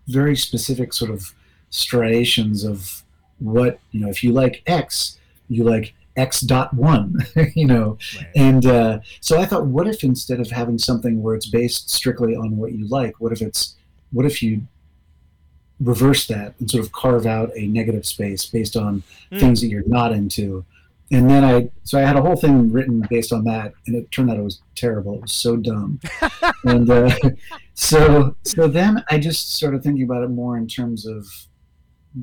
very specific sort of striations of what, you know, if you like X, you like X dot one, you know, Right. and uh, so I thought, what if instead of having something where it's based strictly on what you like, what if it's, what if you reverse that and sort of carve out a negative space based on Hmm. things that you're not into, and then I so I had a whole thing written based on that, and it turned out it was terrible. It was so dumb, and uh, so so then I just started thinking about it more in terms of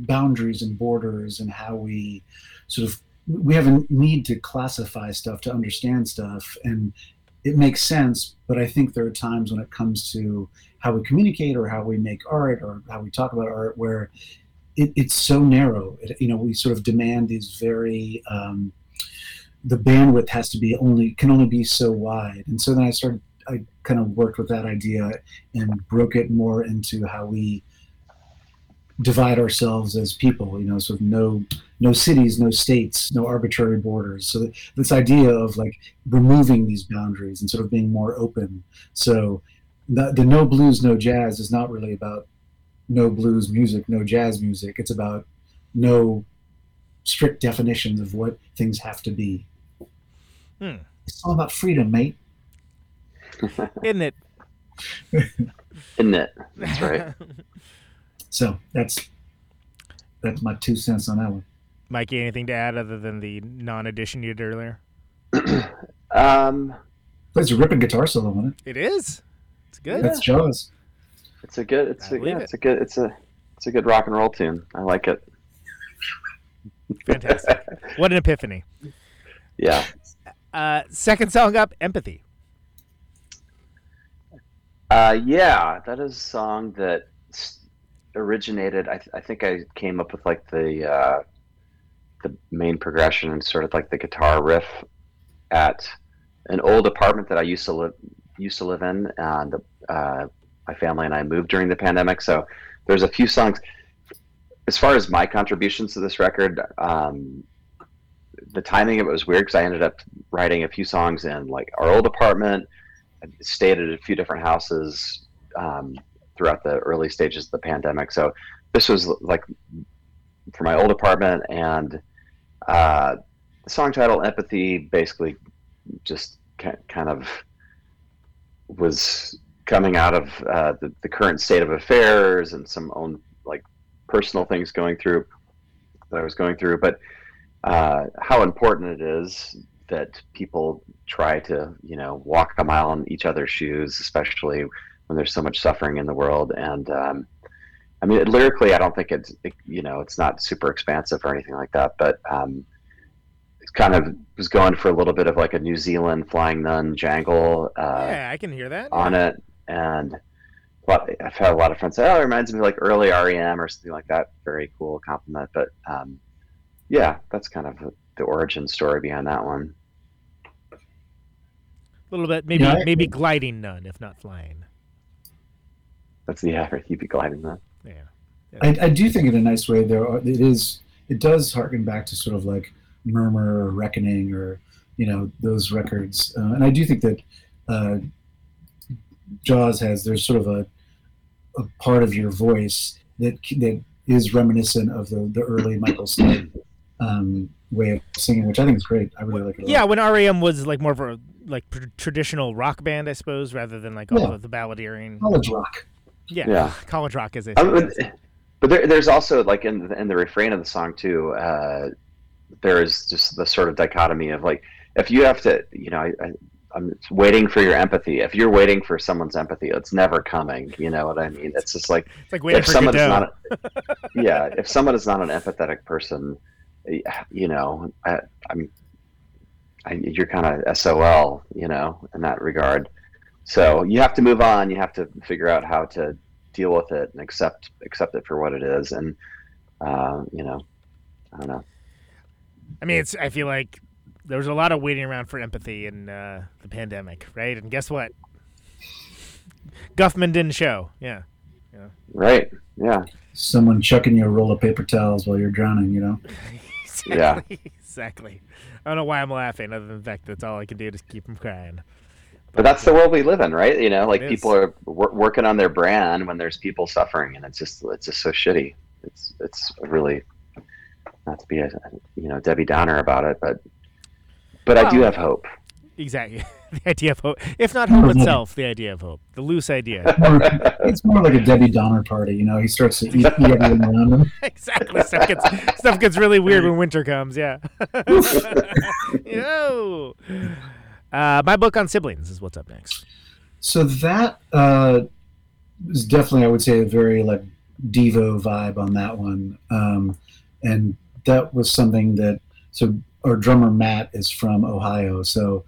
boundaries and borders and how we sort of we have a need to classify stuff to understand stuff. And it makes sense but i think there are times when it comes to how we communicate or how we make art or how we talk about art where it, it's so narrow. It, you know we sort of demand these very um, the bandwidth has to be only can only be so wide. And so then i started i kind of worked with that idea and broke it more into how we divide ourselves as people you know sort of no no cities no states no arbitrary borders so this idea of like removing these boundaries and sort of being more open so the, the no blues no jazz is not really about no blues music no jazz music it's about no strict definitions of what things have to be Hmm. it's all about freedom mate Isn't it? Isn't it? That's right. so that's that's my two cents on that one Mikey, anything to add other than the non-addition you did earlier? um, there's a ripping guitar solo on it It is. It's good. that's jaws it's a good. It's I a yeah, it. it's a good. It's a it's a good rock and roll tune. I like it. Fantastic. What an epiphany. Yeah. Uh, second song up, Empathy. Uh, yeah, that is a song that s- originated. I, th- I think I came up with like the uh, the main progression and sort of like the guitar riff at an old apartment that I used to live used to live in, and uh, my family and I moved during the pandemic. So there's a few songs. As far as my contributions to this record, um, the timing of it was weird because I ended up writing a few songs in like our old apartment. I stayed at a few different houses um, throughout the early stages of the pandemic. So this was like for my old apartment, and uh, the song title "Empathy" basically just ki- kind of was coming out of uh, the, the current state of affairs and some own like personal things going through that I was going through, but uh, how important it is that people try to you know walk a mile in each other's shoes, especially when there's so much suffering in the world. And um, I mean, lyrically, I don't think it's it, you know it's not super expansive or anything like that, but um, it kind of was going for a little bit of like a New Zealand flying nun jangle uh, yeah, I can hear that. on it, and a lot, I've had a lot of friends say, "Oh, it reminds me of like early REM or something like that." Very cool compliment, but um, yeah, that's kind of the, the origin story behind that one. A little bit, maybe Yeah, maybe gliding nun, if not flying. That's the yeah, You'd be gliding that. Yeah. I, I do think in a nice way there are, it is it does harken back to sort of like murmur or reckoning or you know those records uh, and i do think that uh, jaws has there's sort of a, a part of your voice that that is reminiscent of the, the early michael Stipe, um, way of singing which i think is great i really like it a lot. Yeah, when REM was like more of a like traditional rock band, I suppose, rather than like all Yeah. of the balladeering. college rock Yeah, Yeah. college rock is Um, but there, there's also like in the, in the refrain of the song too. Uh, there is just the sort of dichotomy of like if you have to, you know, I, I, I'm waiting for your empathy. If you're waiting for someone's empathy, it's never coming. You know what I mean? It's just like It's like waiting if for someone is not, a, yeah, if someone is not an empathetic person, you know, I, I'm, I, you're kind of SOL, you know, in that regard. So you have to move on. You have to figure out how to deal with it and accept accept it for what it is. And uh, you know, I don't know. I mean, it's. I feel like there was a lot of waiting around for empathy in uh, the pandemic, right? And guess what? Guffman didn't show. Yeah. Right? Yeah. someone chucking you a roll of paper towels while you're drowning you know Exactly. Yeah. Exactly. I don't know why I'm laughing, other than the fact that's all I can do to keep from crying. But that's the world we live in, right? You know, like It people are wor- working on their brand when there's people suffering, and it's just it's just so shitty. It's it's really not to be a you know Debbie Downer about it, but but I do have hope. Exactly. the idea of hope, if not hope itself, the idea of hope, the loose idea. More, it's more like a Debbie Donner party. You know, he starts to eat, eat everyone around him. exactly. Stuff gets stuff gets really weird when winter comes. Yeah. Yo. Uh, my book on siblings is what's up next. So that uh, is definitely, I would say, a very like Devo vibe on that one, um, and that was something that so our drummer Matt is from Ohio, so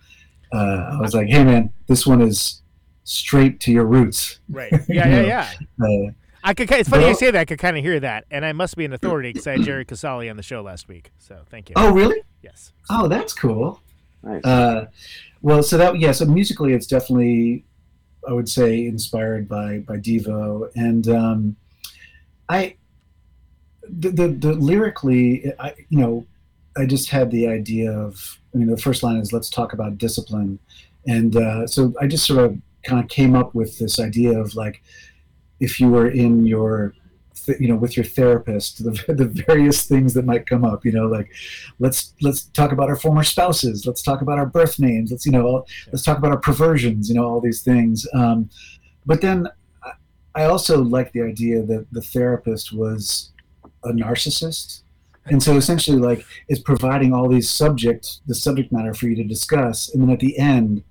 uh, I was like, hey man, this one is straight to your roots. Right. Yeah. Yeah. Yeah. Uh, I could. It's funny Well- you say that. I could kind of hear that, and I must be an authority because I had Jerry Casale on the show last week. So thank you. oh really? Yes. Oh, that's cool. Nice. Uh, well, so that yeah, so musically, it's definitely, I would say, inspired by by Devo, and um, I, the, the the lyrically, I you know, I just had the idea of, I mean, the first line is "Let's talk about discipline," and uh, so I just sort of kind of came up with this idea of like, if you were in your you know with your therapist the, the various things that might come up you know like let's let's talk about our former spouses let's talk about our birth names let's you know let's talk about our perversions you know all these things um, but then I- also like the idea that the therapist was a narcissist. And so essentially like is providing all these subject the subject matter for you to discuss and then at the end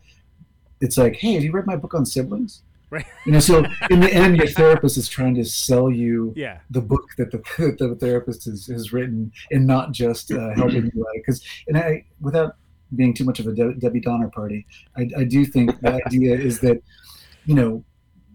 it's like hey have you read my book on siblings Right. you know so in the end your therapist is trying to sell you Yeah. the book that the, that the therapist has, has written and not just uh, helping you out because and i without being too much of a De- debbie donner party I, I do think the idea is that you know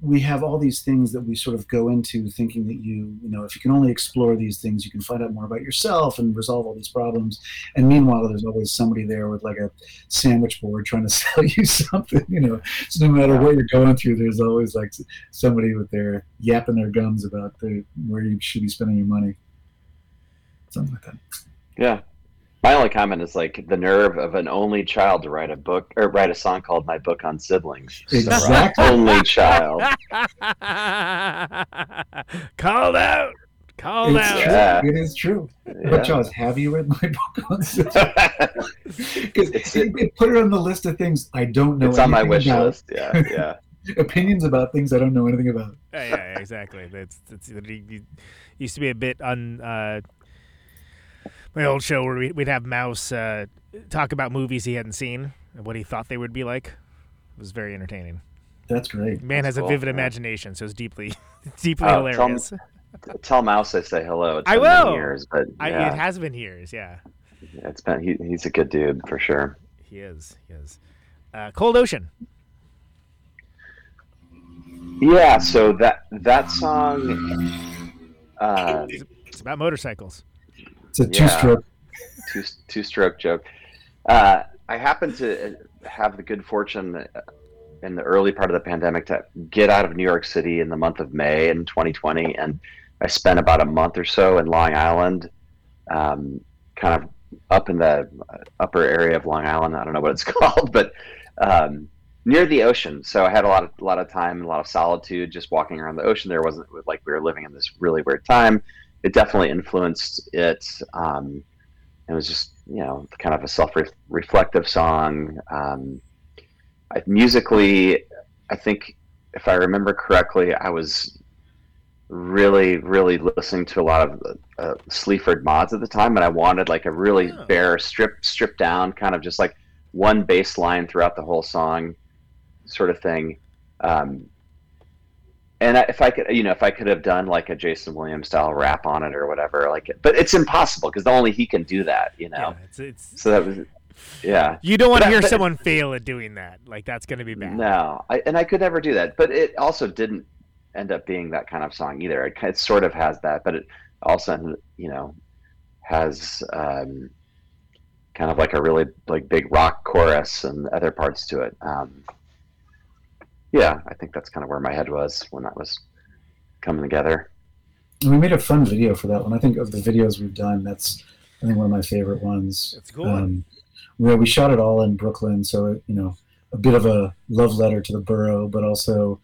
we have all these things that we sort of go into thinking that you you know if you can only explore these things you can find out more about yourself and resolve all these problems. And meanwhile there's always somebody there with like a sandwich board trying to sell you something you know. So no matter what you're going through there's always like somebody with their yapping their gums about the where you should be spending your money. Something like that. Yeah. My only comment is like the nerve of an only child to write a book or write a song called "My Book on Siblings." So, uh, Exactly. only child. Called out. Called it's out. true. Yeah. It is true. Yeah. But Charles, have you read my book on siblings? Because it, it put it on the list of things I don't know. it's on my wish about. list. Yeah, yeah. Opinions about things I don't know anything about. Yeah, yeah, exactly. That's that's it it used to be a bit un. uh, my old show where we- we'd have Mouse uh, talk about movies he hadn't seen and what he thought they would be like. It was very entertaining. That's great. Man has That's a vivid yeah. imagination, so it's deeply, deeply tell hilarious. Tell Mouse I say hello. It's I been will. Years, but I, it has been years. Yeah, it's been. He, he's a good dude for sure. he is. He is. Uh, Cold Ocean. Yeah. So that that song. Uh, It's about motorcycles. It's a Yeah. two-stroke. two two stroke joke. Uh, I happened to have the good fortune in the early part of the pandemic to get out of New York City in the month of May in 2020, and I spent about a month or so in Long Island, um, kind of up in the upper area of Long Island. I don't know what it's called, but um, near the ocean. So I had a lot of a lot of time and a lot of solitude just walking around the ocean. There wasn't like we were living in this really weird time. It definitely influenced it. Um, it was just you know kind of a self-reflective song um, I, musically i think if i remember correctly i was really really listening to a lot of uh, sleaford mods at the time and i wanted like a really Oh. bare strip stripped down kind of just like one bass line throughout the whole song sort of thing um, and if I could, you know, if I could have done like a Jason Williamson style rap on it or whatever, like, but it's impossible because only he can do that, you know. Yeah, it's, it's So that was, yeah. you don't want to But hear someone fail at doing that. Like that's going to be bad. No, I, and I could never do that. But it also didn't end up being that kind of song either. It, it sort of has that, but it also, you know, has um, kind of like a really like big rock chorus and other parts to it. Um, yeah, I think that's kind of where my head was when that was coming together. And we made a fun video for that one. I think of the videos we've done, that's I think one of my favorite ones. That's a cool. Um, we, we shot it all in Brooklyn, so you know, a bit of a love letter to the borough, but also,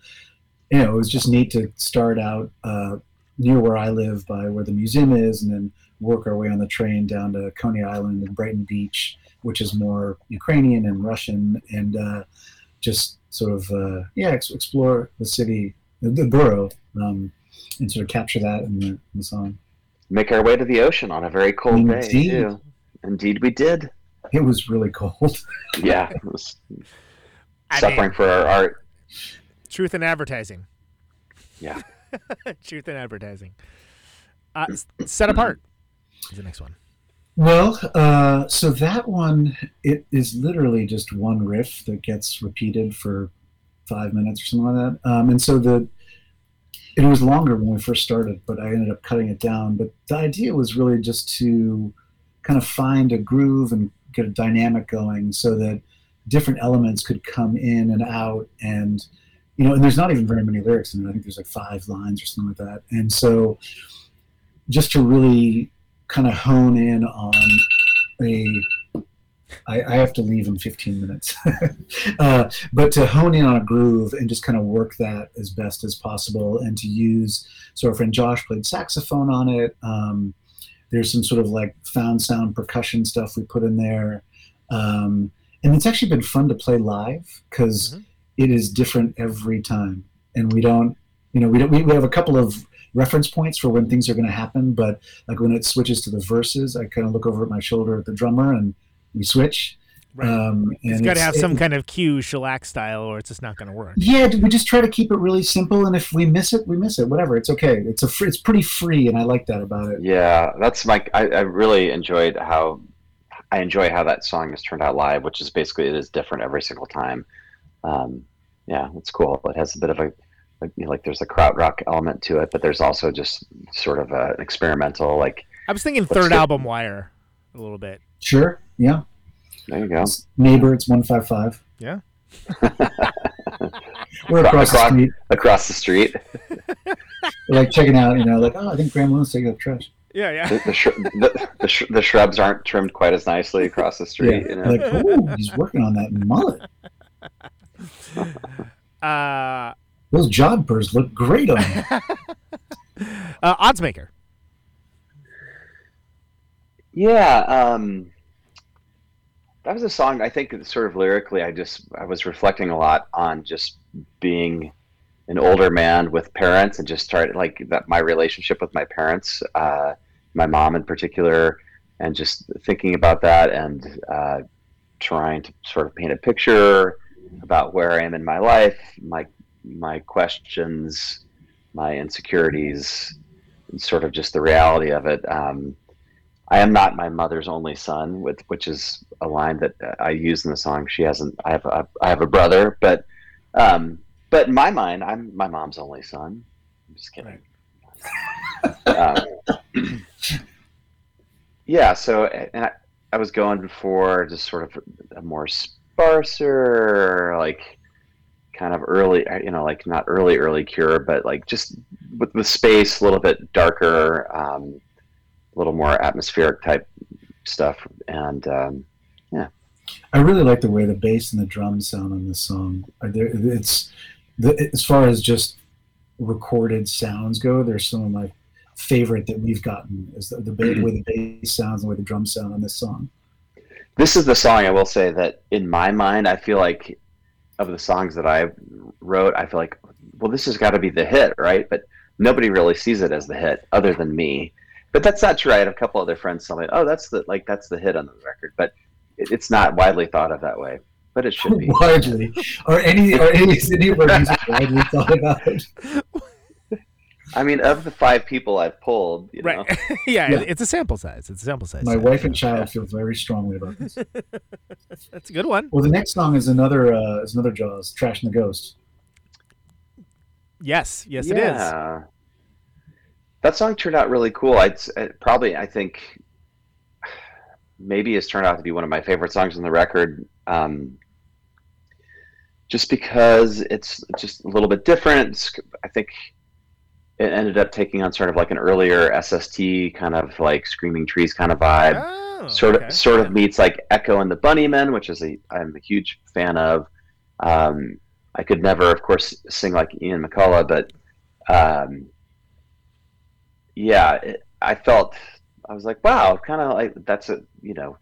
you know, it was just neat to start out uh, near where I live, by where the museum is, and then work our way on the train down to Coney Island and Brighton Beach, which is more Ukrainian and Russian, and uh, just sort of uh, yeah ex- explore the city, the, the borough, um, and sort of capture that in the, in the song. Make our way to the ocean on a very cold day Indeed. too. Indeed, we did. It was really cold. Yeah, it was I suffering mean, for our art. truth in advertising. Yeah. truth in advertising. Uh, set apart is the next one. Well, uh, so that one it is literally just one riff that gets repeated for five minutes or something like that. Um, and so the it was longer when we first started, but I ended up cutting it down. But the idea was really just to kind of find a groove and get a dynamic going, so that different elements could come in and out, and you know, and there's not even very many lyrics in it. I think there's like five lines or something like that. And so just to really kind of hone in on a I, I have to leave in 15 minutes. uh, but to hone in on a groove and just kind of work that as best as possible and to use, so our friend Josh played saxophone on it. Um, there's some sort of like found sound percussion stuff we put in there. Um, and it's actually been fun to play live because Mhm. is different every time. And we don't, you know, we, don't, we, we have a couple of reference points for when things are going to happen, but like when it switches to the verses, I kind of look over at my shoulder at the drummer and we switch. Right. Um, and it's got to it's- have some it- kind of cue shellac style, or it's just not going to work. Yeah, we just try to keep it really simple, and if we miss it, we miss it. Whatever, it's okay. It's a fr- it's pretty free, and I like that about it. Yeah, that's my. I, I really enjoyed how I enjoy how that song has turned out live, which is basically it is different every single time. Um, yeah, it's cool. It has a bit of a like, you know, like there's a krautrock element to it, but there's also just sort of a, an experimental like. I was thinking third the- album Wire a little bit. Sure, yeah. There you go. Neighbor, it's one five five. Yeah. We're across the street. Across the street, We're like checking out, you know, like oh, I think Graham Lewis taking out the trash. Yeah, yeah. the the, sh- the, the, sh- the shrubs aren't trimmed quite as nicely across the street. Yeah, You know? like oh, he's working on that mullet. Uh, Those jodhpurs look great on him. uh, Oddsmaker. Yeah, um, that was a song. I think sort of lyrically, I just I was reflecting a lot on just being an older man with parents and just started like that my relationship with my parents, uh, my mom in particular, and just thinking about that and uh, trying to sort of paint a picture about where I am in my life, my my questions, my insecurities, and sort of just the reality of it. Um, I am not my mother's only son, with which is a line that I use in the song. She hasn't. I have a, I have a brother, but um, but in my mind, I'm my mom's only son. I'm just kidding. um, yeah. So and I, I was going for just sort of a more sparser, like kind of early, you know, like not early, early cure, but like just with the space a little bit darker. Um, a little more atmospheric type stuff and um, yeah. I really like the way the bass and the drums sound on this song. Uh, It's the, as far as just recorded sounds go. There's some of my favorite that we've gotten is the, the Mm-hmm. way the bass sounds and the way the drums sound on this song. this is the song i will say that in my mind i feel like of the songs that i wrote i feel like well this has got to be the hit right? But nobody really sees it as the hit other than me. But that's not true. I had a couple other friends tell me oh that's the like that's the hit on the record. But it, it's not widely thought of that way. But it should be. Widely, or any or any any of our music widely thought about. i mean of the five people i've pulled you know Right. yeah, Yeah. it's a sample size. It's a sample size. My set. wife and child feel very strongly about this. That's a good one. Well, the next song is another uh, is another Jaws, "Trash and the Ghost." Yes, yes, it is. That song turned out really cool. I'd it probably, I think, maybe has turned out to be one of my favorite songs on the record. Um, just because it's just a little bit different. I think it ended up taking on sort of like an earlier SST kind of like Screaming Trees kind of vibe Oh, sort okay. of sort of meets like Echo and the Bunnymen, which is a I'm a huge fan of. Um, I could never, of course, sing like Ian McCulloch, but um, yeah, it, I felt I was like, wow, kind of like that's a you know,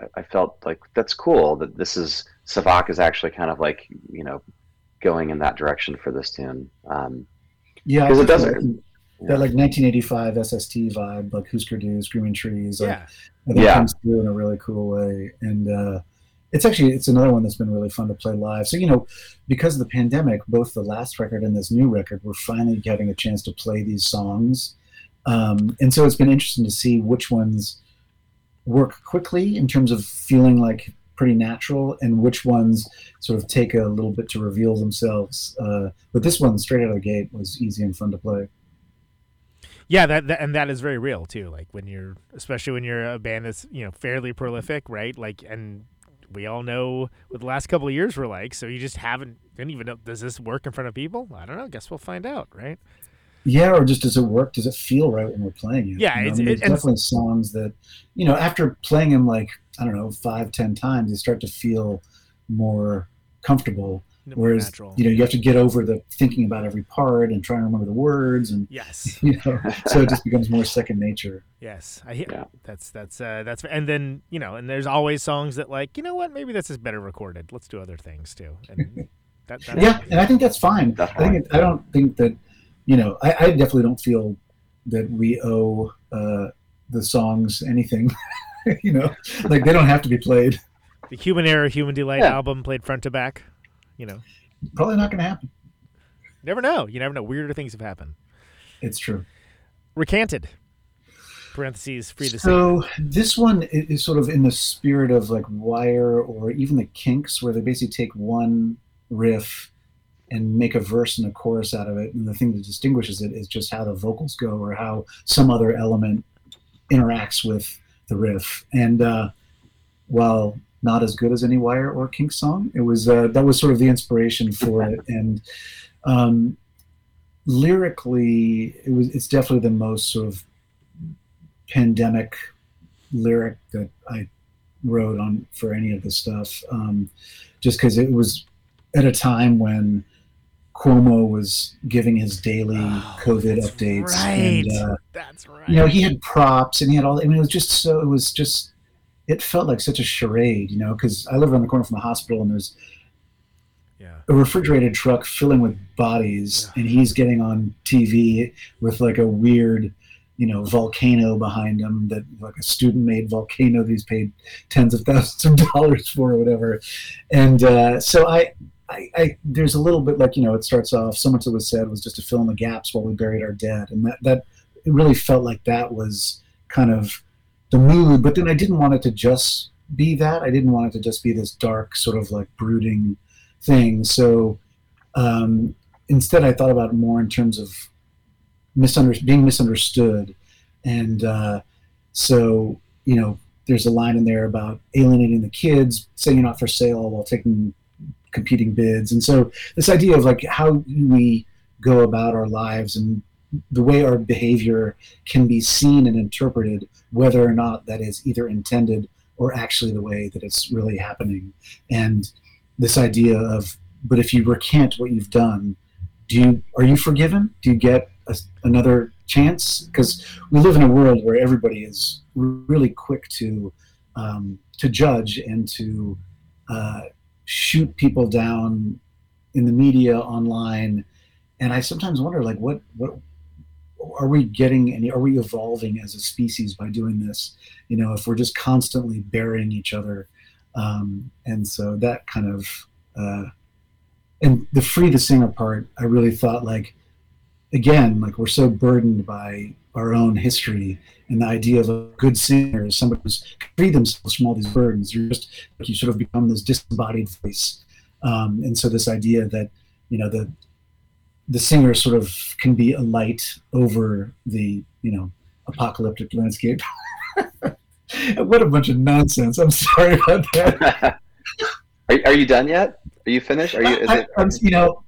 I- I felt like that's cool that this is Savak is actually kind of like you know going in that direction for this tune. Um, Yeah, I 'Cause it doesn't- that- that like 1985 SST vibe, like Husker Du, Screaming Trees, like Yeah. I think Yeah. comes through in a really cool way. And uh, it's actually it's another one that's been really fun to play live. So you know, because of the pandemic, both the last record and this new record, we're finally getting a chance to play these songs. Um, and so it's been interesting to see which ones work quickly in terms of feeling like pretty natural, and which ones sort of take a little bit to reveal themselves. Uh, but this one, straight out of the gate, was easy and fun to play. Yeah, that, that and that is very real too. Like when you're, especially when you're a band that's you know fairly prolific, right? Like, and we all know what the last couple of years were like. So you just haven't didn't even know does this work in front of people? I don't know. Guess we'll find out, right? Yeah, or just does it work? Does it feel right when we're playing it? Yeah, You know, it's- I mean, there's it- and- definitely songs that, you know, after playing them like I don't know five, ten times, you start to feel more comfortable. More Whereas natural. you know you have to get over the thinking about every part and trying to remember the words, and Yes. you know, so it just becomes more second nature. Yes, I hear. Yeah. That's that's uh, that's and then you know, and there's always songs that like you know what, maybe this is better recorded. Let's do other things too. And that, that's Yeah, and I think that's fine. I think it, I don't think that, you know, I, I definitely don't feel that we owe uh, the songs anything. you know, like they don't have to be played. the Human Error, Human Delight Yeah. album played front to back. You know, Probably not going to happen. never know. You never know. Weirder things have happened. It's true. Recanted. Parentheses free to sing. So this one is sort of in the spirit of like Wire or even the Kinks, where they basically take one riff and make a verse and a chorus out of it, and the thing that distinguishes it is just how the vocals go or how some other element interacts with the riff. And uh, while not as good as any Wire or Kinks song, it was uh, that was sort of the inspiration for it, and um, lyrically, it was it's definitely the most sort of pandemic lyric that I wrote on for any of the stuff, um, just because it was at a time when Cuomo was giving his daily COVID that's updates, right. and uh, That's right. you know he had props and he had all. I mean, it was just so. It was just. It felt like such a charade, you know, because I live around the corner from the hospital, and there's yeah. a refrigerated truck filling with bodies and he's getting on TV with like a weird, you know, volcano behind him that like a student made volcano that he's paid tens of thousands of dollars for or whatever. And uh, so I, I, I, there's a little bit like, you know, it starts off, so much that was said was just to fill in the gaps while we buried our dead. And that, that, it really felt like that was kind of the mood, but then I didn't want it to just be that. I didn't want it to just be this dark sort of like brooding thing. So um, instead, I thought about it more in terms of misunder- being misunderstood. And uh, so, you know, there's a line in there about alienating the kids, saying you're not for sale while taking competing bids. And so, this idea of like how we go about our lives and the way our behavior can be seen and interpreted, whether or not that is either intended or actually the way that it's really happening. And this idea of but if you recant what you've done do you are you forgiven do you get a, another chance because we live in a world where everybody is really quick to um, to judge and to uh, shoot people down in the media online. And i sometimes wonder like what what are we getting any are we evolving as a species by doing this? You know if we're just constantly burying each other. Um, and so that kind of uh, and the free the singer part i really thought like again like we're so burdened by our own history and the idea of a good singer is somebody who's freed themselves from all these burdens you're just like you sort of become this disembodied voice um, and so this idea that you know the the singer sort of can be a light over the you know apocalyptic landscape what a bunch of nonsense i'm sorry about that are, are you done yet? Are you finished? Are you? Is I, it, you know,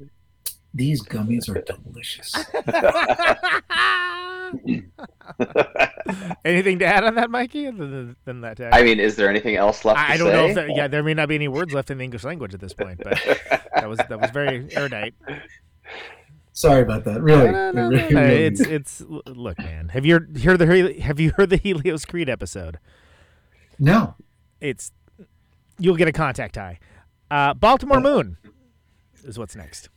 these gummies are delicious. Anything to add on that, Mikey? Than, than that, tag? I mean, is there anything else left? I, to I don't know if there, yeah, there may not be any words left in the English language at this point, but that was that was very erudite. Sorry about that. Really, No, no, no, no, really- It's it's look, man. Have you heard the have you heard the Helios Creed episode? no. it's you'll get a contact high. Uh, Baltimore Moon is what's next.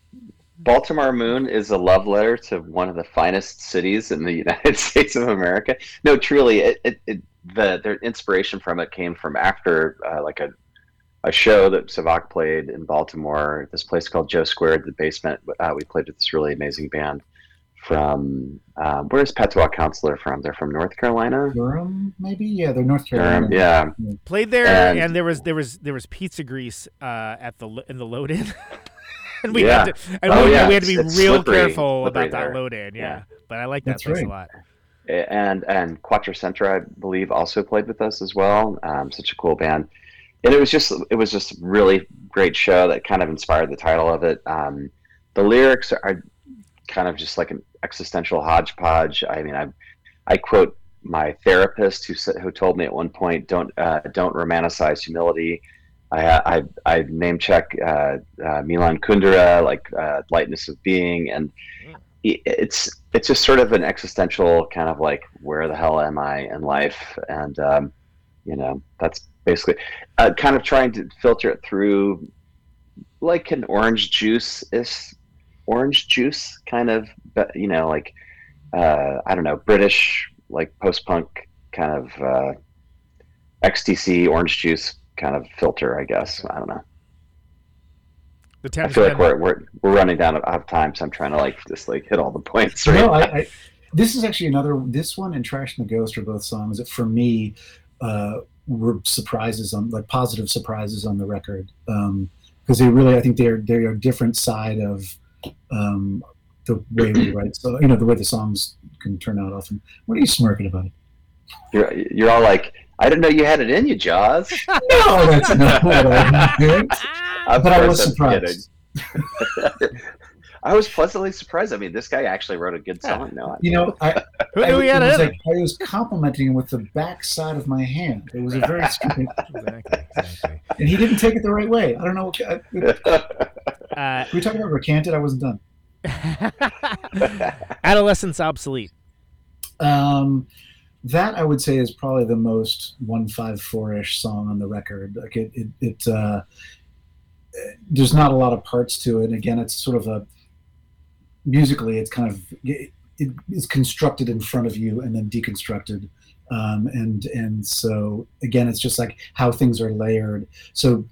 Baltimore Moon is a love letter to one of the finest cities in the United States of America. No, truly, it, it, it the their inspiration from it came from after uh, like a a show that Savak played in Baltimore. This place called Joe Squared, the basement. Uh, we played with this really amazing band from um, where's Patois Counselor from? They're from North Carolina. Durham, maybe. Yeah, they're North Carolina. Durham, yeah. Played there, and, And- there was there was there was pizza grease uh, at the in the load in. and we Yeah. had to and Oh, we, yeah, we had to be it's- real slippery- careful slippery about that load in. Yeah. Yeah. but I like that That's place a lot. and and Quattracenta, I believe, also played with us as well. Um, such a cool band, and it was just it was just really great show that kind of inspired the title of it. Um, the lyrics are kind of just like an existential hodgepodge. I mean, I I quote my therapist who said who told me at one point, "Don't uh, don't romanticize humility." I I, I name check uh, uh, Milan Kundera, like uh, lightness of being, and it's it's just sort of an existential kind of like where the hell am I in life, and um, you know that's basically uh, kind of trying to filter it through like an orange juice is orange juice kind of but you know like uh, I don't know British like post punk kind of uh, XTC orange juice kind of filter I guess I don't know The I Thames feel like we're, we're we're running down out of time so I'm trying to like just like hit all the points right No, I, I, this is actually another. This one and "Trash and the Ghost" are both songs that, for me, uh, were surprises on like positive surprises on the record because they really, I think they're they are a different side of um, the way we write. So you know the way the songs can turn out. Often, what are you smirking about? You're, you're all like, I didn't know you had it in you, Jaws. No, that's not what I meant. Of But I was I'm surprised. I was pleasantly surprised. I mean, this guy actually wrote a good song. No, I- You know, I, Who I, knew he had was it? in like, I was complimenting him with the back side of my hand. It was a very, him? exactly, exactly. and he didn't take it the right way. I don't know. What, I, Uh, we talking about recanted? I wasn't done. Adolescence obsolete. Um, that I would say is probably the most one five four ish song on the record. Like it, it, it uh, there's not a lot of parts to it. Again, it's sort of a musically, it's kind of it, it is constructed in front of you and then deconstructed. Um, and and so again, it's just like how things are layered. So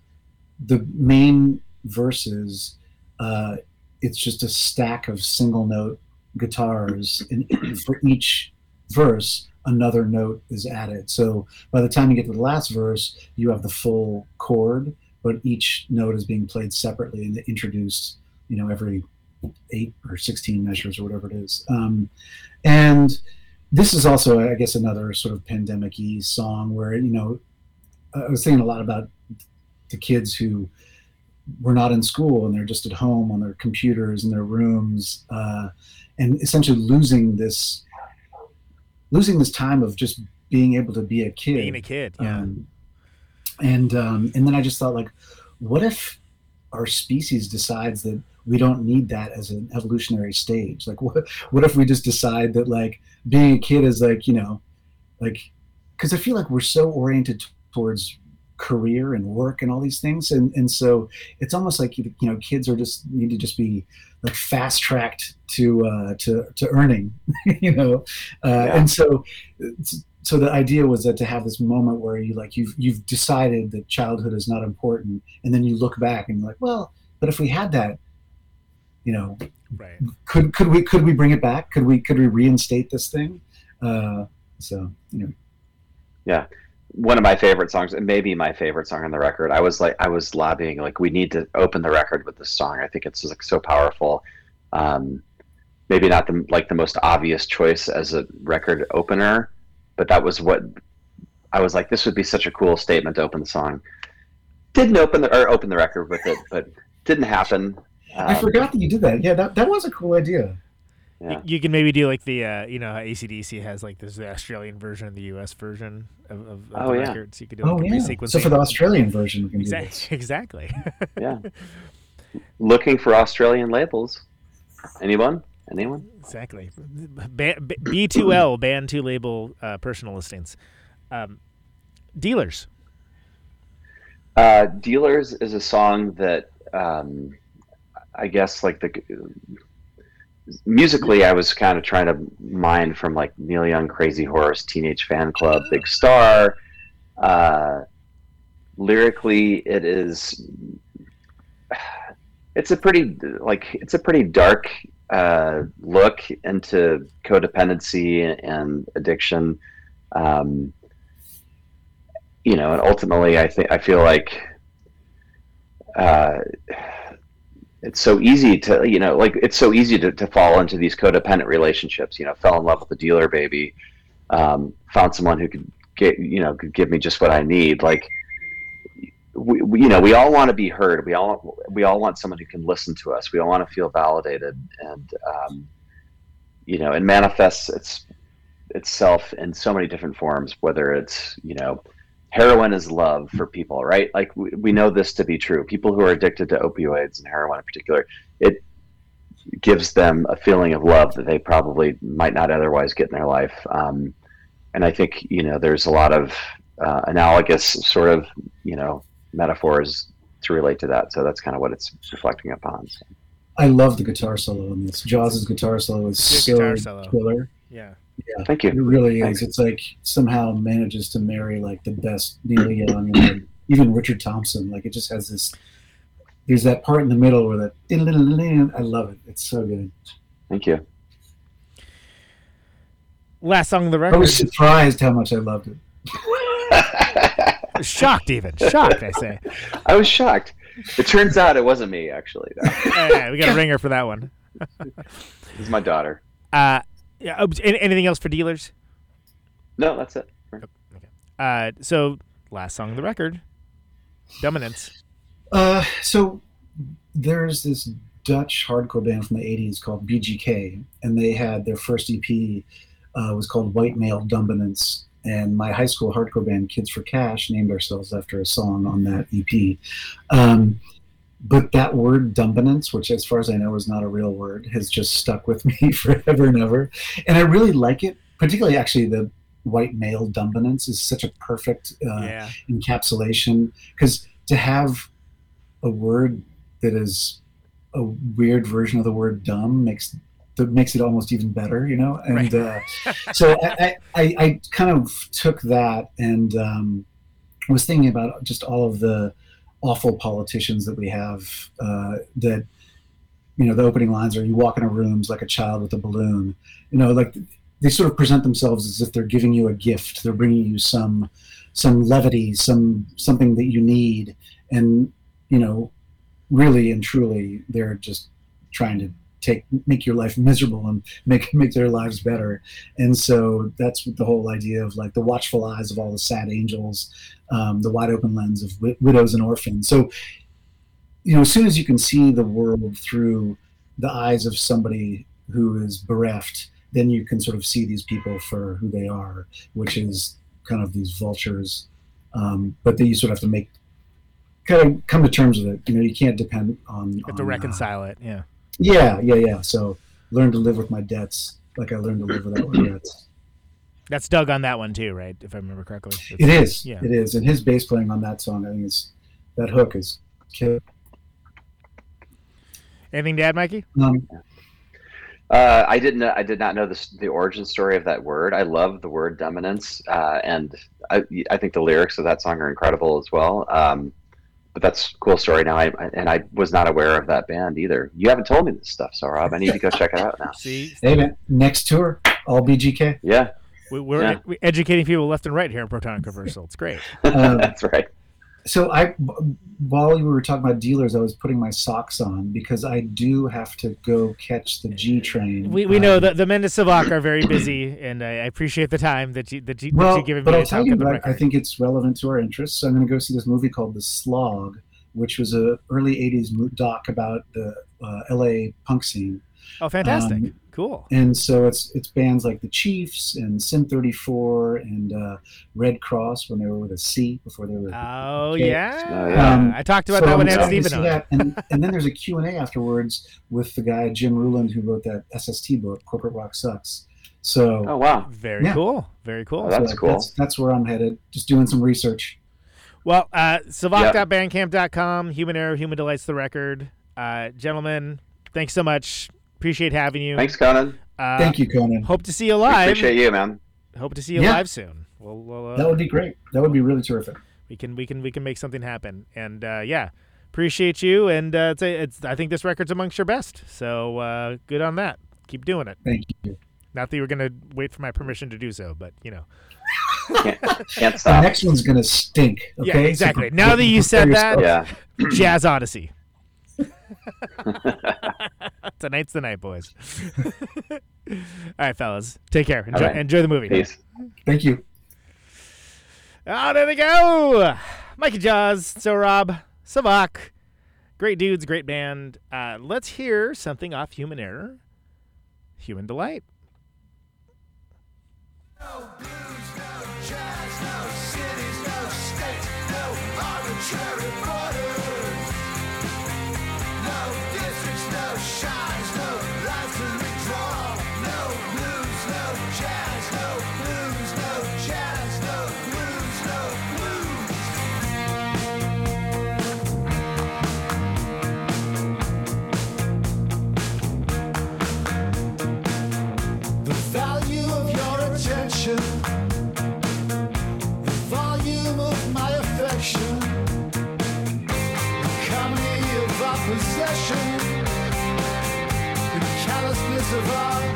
the main verses, uh, it's just a stack of single note guitars, and for each verse, another note is added. So by the time you get to the last verse, you have the full chord, but each note is being played separately and introduced, you know, every eight or 16 measures or whatever it is. Um, and this is also, I guess, another sort of pandemic y song where, you know, I was thinking a lot about the kids who were not in school and they're just at home on their computers in their rooms uh, and essentially losing this losing this time of just being able to be a kid Being a kid. Yeah. um, and um, and then I just thought like, what if our species decides that we don't need that as an evolutionary stage? Like, what what if we just decide that like being a kid is like you know, like, because I feel like we're so oriented towards career and work and all these things, and and so it's almost like you know kids are just need to just be like fast tracked to uh, to to earning, you know, uh, Yeah. and so so the idea was that to have this moment where you like you've you've decided that childhood is not important and then you look back and you're like well but if we had that you know Right. could could we could we bring it back? Could we could we reinstate this thing? Uh so you know one of my favorite songs, and maybe my favorite song on the record. I was like, I was lobbying, like, we need to open the record with this song. I think it's like so powerful. Um, maybe not the like the most obvious choice as a record opener, but that was what I was like. This would be such a cool statement to open the song. Didn't open the or open the record with it, but didn't happen. i Um, forgot that you did that yeah that, that was a cool idea Yeah. You can maybe do like the uh, you know how ACDC has like this the Australian version and the US version of, of, of Oh, the yeah. records. You could do oh a yeah resequencing. so for the australian version we can do Exactly. this Exactly. yeah. Looking for Australian labels. Anyone? Anyone? exactly. B- B2L band two label uh, personal listings. Um, dealers. Uh, Dealers is a song that um, I guess like the musically I was kind of trying to mine from like Neil Young, Crazy Horse, Teenage Fanclub, Big Star. Uh, lyrically, it is it's a pretty like it's a pretty dark uh, look into codependency and addiction. Um, you know, and ultimately, I think I feel like uh, it's so easy to you know like it's so easy to, to fall into these codependent relationships. You know, fell in love with the dealer baby, um, found someone who could get you know could give me just what I need. Like, we, we, you know, we all want to be heard. We all we all want someone who can listen to us. We all want to feel validated, and um, you know, it manifests its itself in so many different forms. Whether it's you know heroin is love for people, right? Like we, we know this to be true. People who are addicted to opioids and heroin in particular, it gives them a feeling of love that they probably might not otherwise get in their life. Um, and I think you know there's a lot of uh, analogous sort of you know metaphors to relate to that. So that's kind of what it's reflecting upon. So. I love the guitar solo in this. Jaws's guitar solo is Good so solo. killer. Yeah. Yeah, Thank you. it really Thanks. is. It's like somehow manages to marry like the best Neil Young and like, even Richard Thompson. Like it just has this. There's that part in the middle where that. I love it. It's so good. Thank you. Last song of the record. I was surprised how much I loved it. shocked, even shocked. I say. I was shocked. It turns out it wasn't me actually. No. Yeah, we got a ringer for that one. It was my daughter. Uh, yeah, oh, anything else for dealers? No, that's it. Uh, so last song of the record, Dumbinance. Uh, so there's this Dutch hardcore band from the '80s called BGK, and they had their first EP uh, was called White Male Dumbinance. And my high school hardcore band, Kids for Cash, named ourselves after a song on that EP. Um, but that word dumbinance, which as far as I know is not a real word, has just stuck with me forever and ever. And I really like it, particularly actually the white male dumbinance is such a perfect uh, yeah. encapsulation because to have a word that is a weird version of the word dumb makes that makes it almost even better, you know. And uh, so I, I, I kind of took that and um, was thinking about just all of the awful politicians that we have uh, that you know the opening lines are you walk into rooms like a child with a balloon. You know like they sort of present themselves as if they're giving you a gift. They're bringing you some some levity some something that you need. And you know really and truly they're just trying to take make your life miserable and make make their lives better and so that's the whole idea of like the watchful eyes of all the sad angels um, the wide open lens of wi- widows and orphans so you know as soon as you can see the world through the eyes of somebody who is bereft then you can sort of see these people for who they are which is kind of these vultures um, but then you sort of have to make kind of come to terms with it you know you can't depend on, You have to on, uh, reconcile it. Yeah. Yeah, yeah, yeah. So learn to live with my debts, like I learned to live without regrets. That's Doug on that one too, right? If I remember correctly. It is. Yeah. It is. And his bass playing on that song, I think is that hook is killer. Anything to add, Mikey? Um, Uh, I didn't. I did not know this, the origin story of that word. I love the word dumbinance, uh, and I, I think the lyrics of that song are incredible as well. Um, but that's a cool story now. I, I- and I was not aware of that band either. You haven't told me this stuff, Sohrab, I need to go check it out now. See, hey man, next tour, all BGK. Yeah, we, we're Yeah. educating people left and right here in Protonic Reversal. It's great. Um, that's right. So I, while you were talking about dealers, I was putting my socks on because I do have to go catch the G train. We, we know Um, that the men of Savak are very busy, and I appreciate the time that you that you that Well, you given but me I'll tell you, what. I think it's relevant to our interests. So I'm going to go see this movie called The Slog, which was a early '80s mo- doc about the uh, LA punk scene. Oh, fantastic! um, cool. And so it's it's bands like the Chiefs and Sin 34 and uh, Red Cross when they were with a C before they were. Oh okay. yeah. Oh, yeah. Um, I talked about so that when Ed excited to Steven see on. that. And, and then there's a Q&A afterwards with the guy Jim Ruland who wrote that SST book, Corporate Rock Sucks. So Oh wow. Very Yeah. cool. Very cool. Oh, that's so cool. That's, that's where I'm headed. Just doing some research. Well, uh, savak.bandcamp.com, Human Error, Human Delights, the record. Uh, gentlemen, thanks so much. Appreciate having you. Thanks, Conan. Uh, Thank you, Conan. Hope to see you live. Appreciate you, man. Hope to see you Yeah. live soon. We'll, we'll, uh, That would be great. That would be really terrific. we can we can we can make something happen. And uh, yeah, appreciate you. And uh, it's, a, it's I think this record's amongst your best. So uh, good on that. Keep doing it. Thank you. Not that you were gonna wait for my permission to do so, but you know. Can't, can't The next one's gonna stink. Okay. Yeah, So exactly. Now that you said that. Yeah. Jazz Odyssey. Tonight's the night, boys. All right, fellas. Take care. Enjoy, right. enjoy the movie. Peace. Thank you. Oh, there they go. Mikey Jaws, Sohrab, Savak. Great dudes, great band. Uh, let's hear something off Human Error, Human Delight. The callousness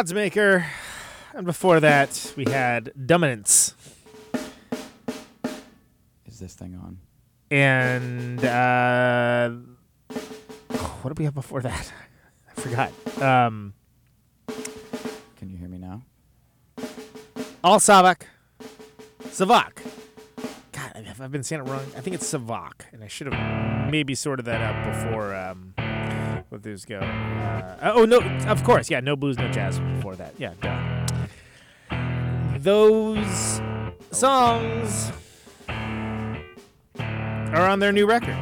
Oddsmaker. And before that, we had Dumbinance. Is this thing on? And uh, what did we have before that? I forgot. Um, Can you hear me now? All Savak. Savak. God, I've been saying it wrong? I think it's Savak, and I should have maybe sorted that out before um, let those go. Uh, oh no, of course, yeah, no blues, no jazz before that. Yeah, duh. Those songs are on their new record,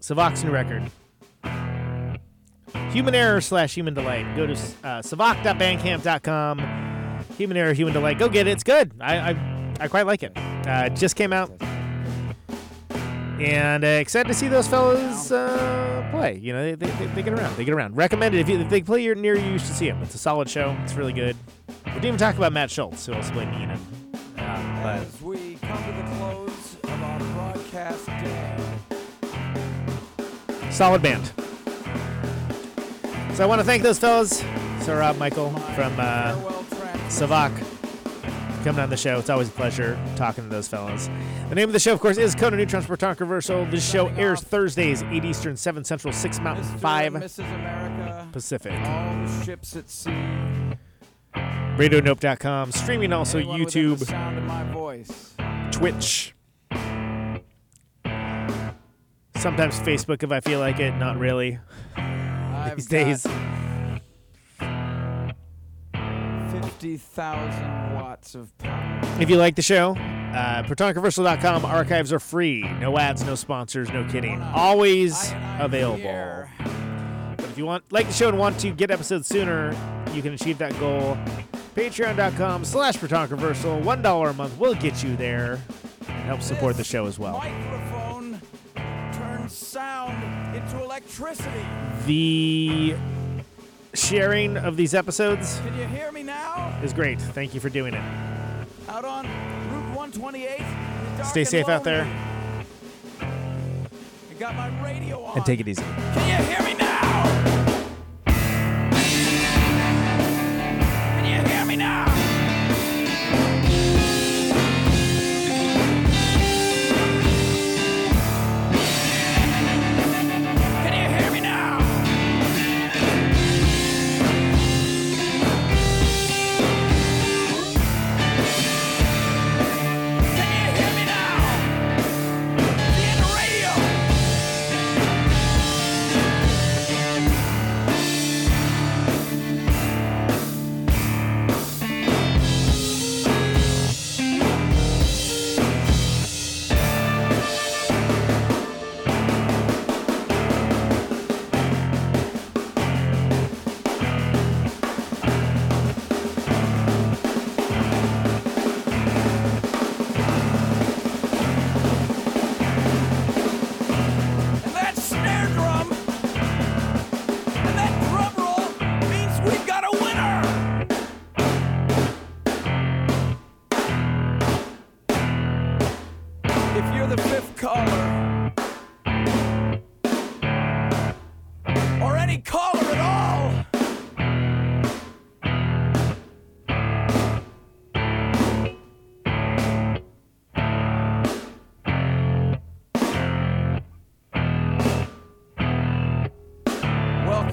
Savak's new record. Human Error slash Human Delight. Go to uh. Human Error, Human Delight. Go get it. It's good. I I, I quite like it. Uh, it just came out. And uh, excited to see those fellas uh, play. You know, they, they, they get around. They get around. Recommended if, you, if they play your, near you, you should see them. It's a solid show. It's really good. We didn't even talk about Matt Schultz, who also played Nina. Uh, As we come to the close of our broadcast day, solid band. So I want to thank those fellas. Sohrab Michael from uh, SAVAK coming on the show. It's always a pleasure talking to those fellas. The name of the show, of course, is Conan Neutron's Protonic Reversal. This show airs Thursdays, 8 Eastern, 7 Central, 6 Mountain, 5 Mrs. America, Pacific. all the ships at sea, RadioNope.com. Streaming also anyone YouTube, sound of my voice. Twitch. Sometimes Facebook if I feel like it, not really. I've These days. Fifty thousand watts of power. If you like the show, uh, ProtonicReversal.com archives are free. No ads, no sponsors, no kidding. Always available. But if you want like the show and want to get episodes sooner, you can achieve that goal. Patreon.com slash ProtonControversial. One dollar a month will get you there and help support the show as well. Microphone turns sound into electricity. The sharing of these episodes Can you hear me now? is great. Thank you for doing it. Out on Route 128. Stay and safe out there. I got my radio on. and take it easy. Can you hear me now? Can you hear me now?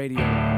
Radio.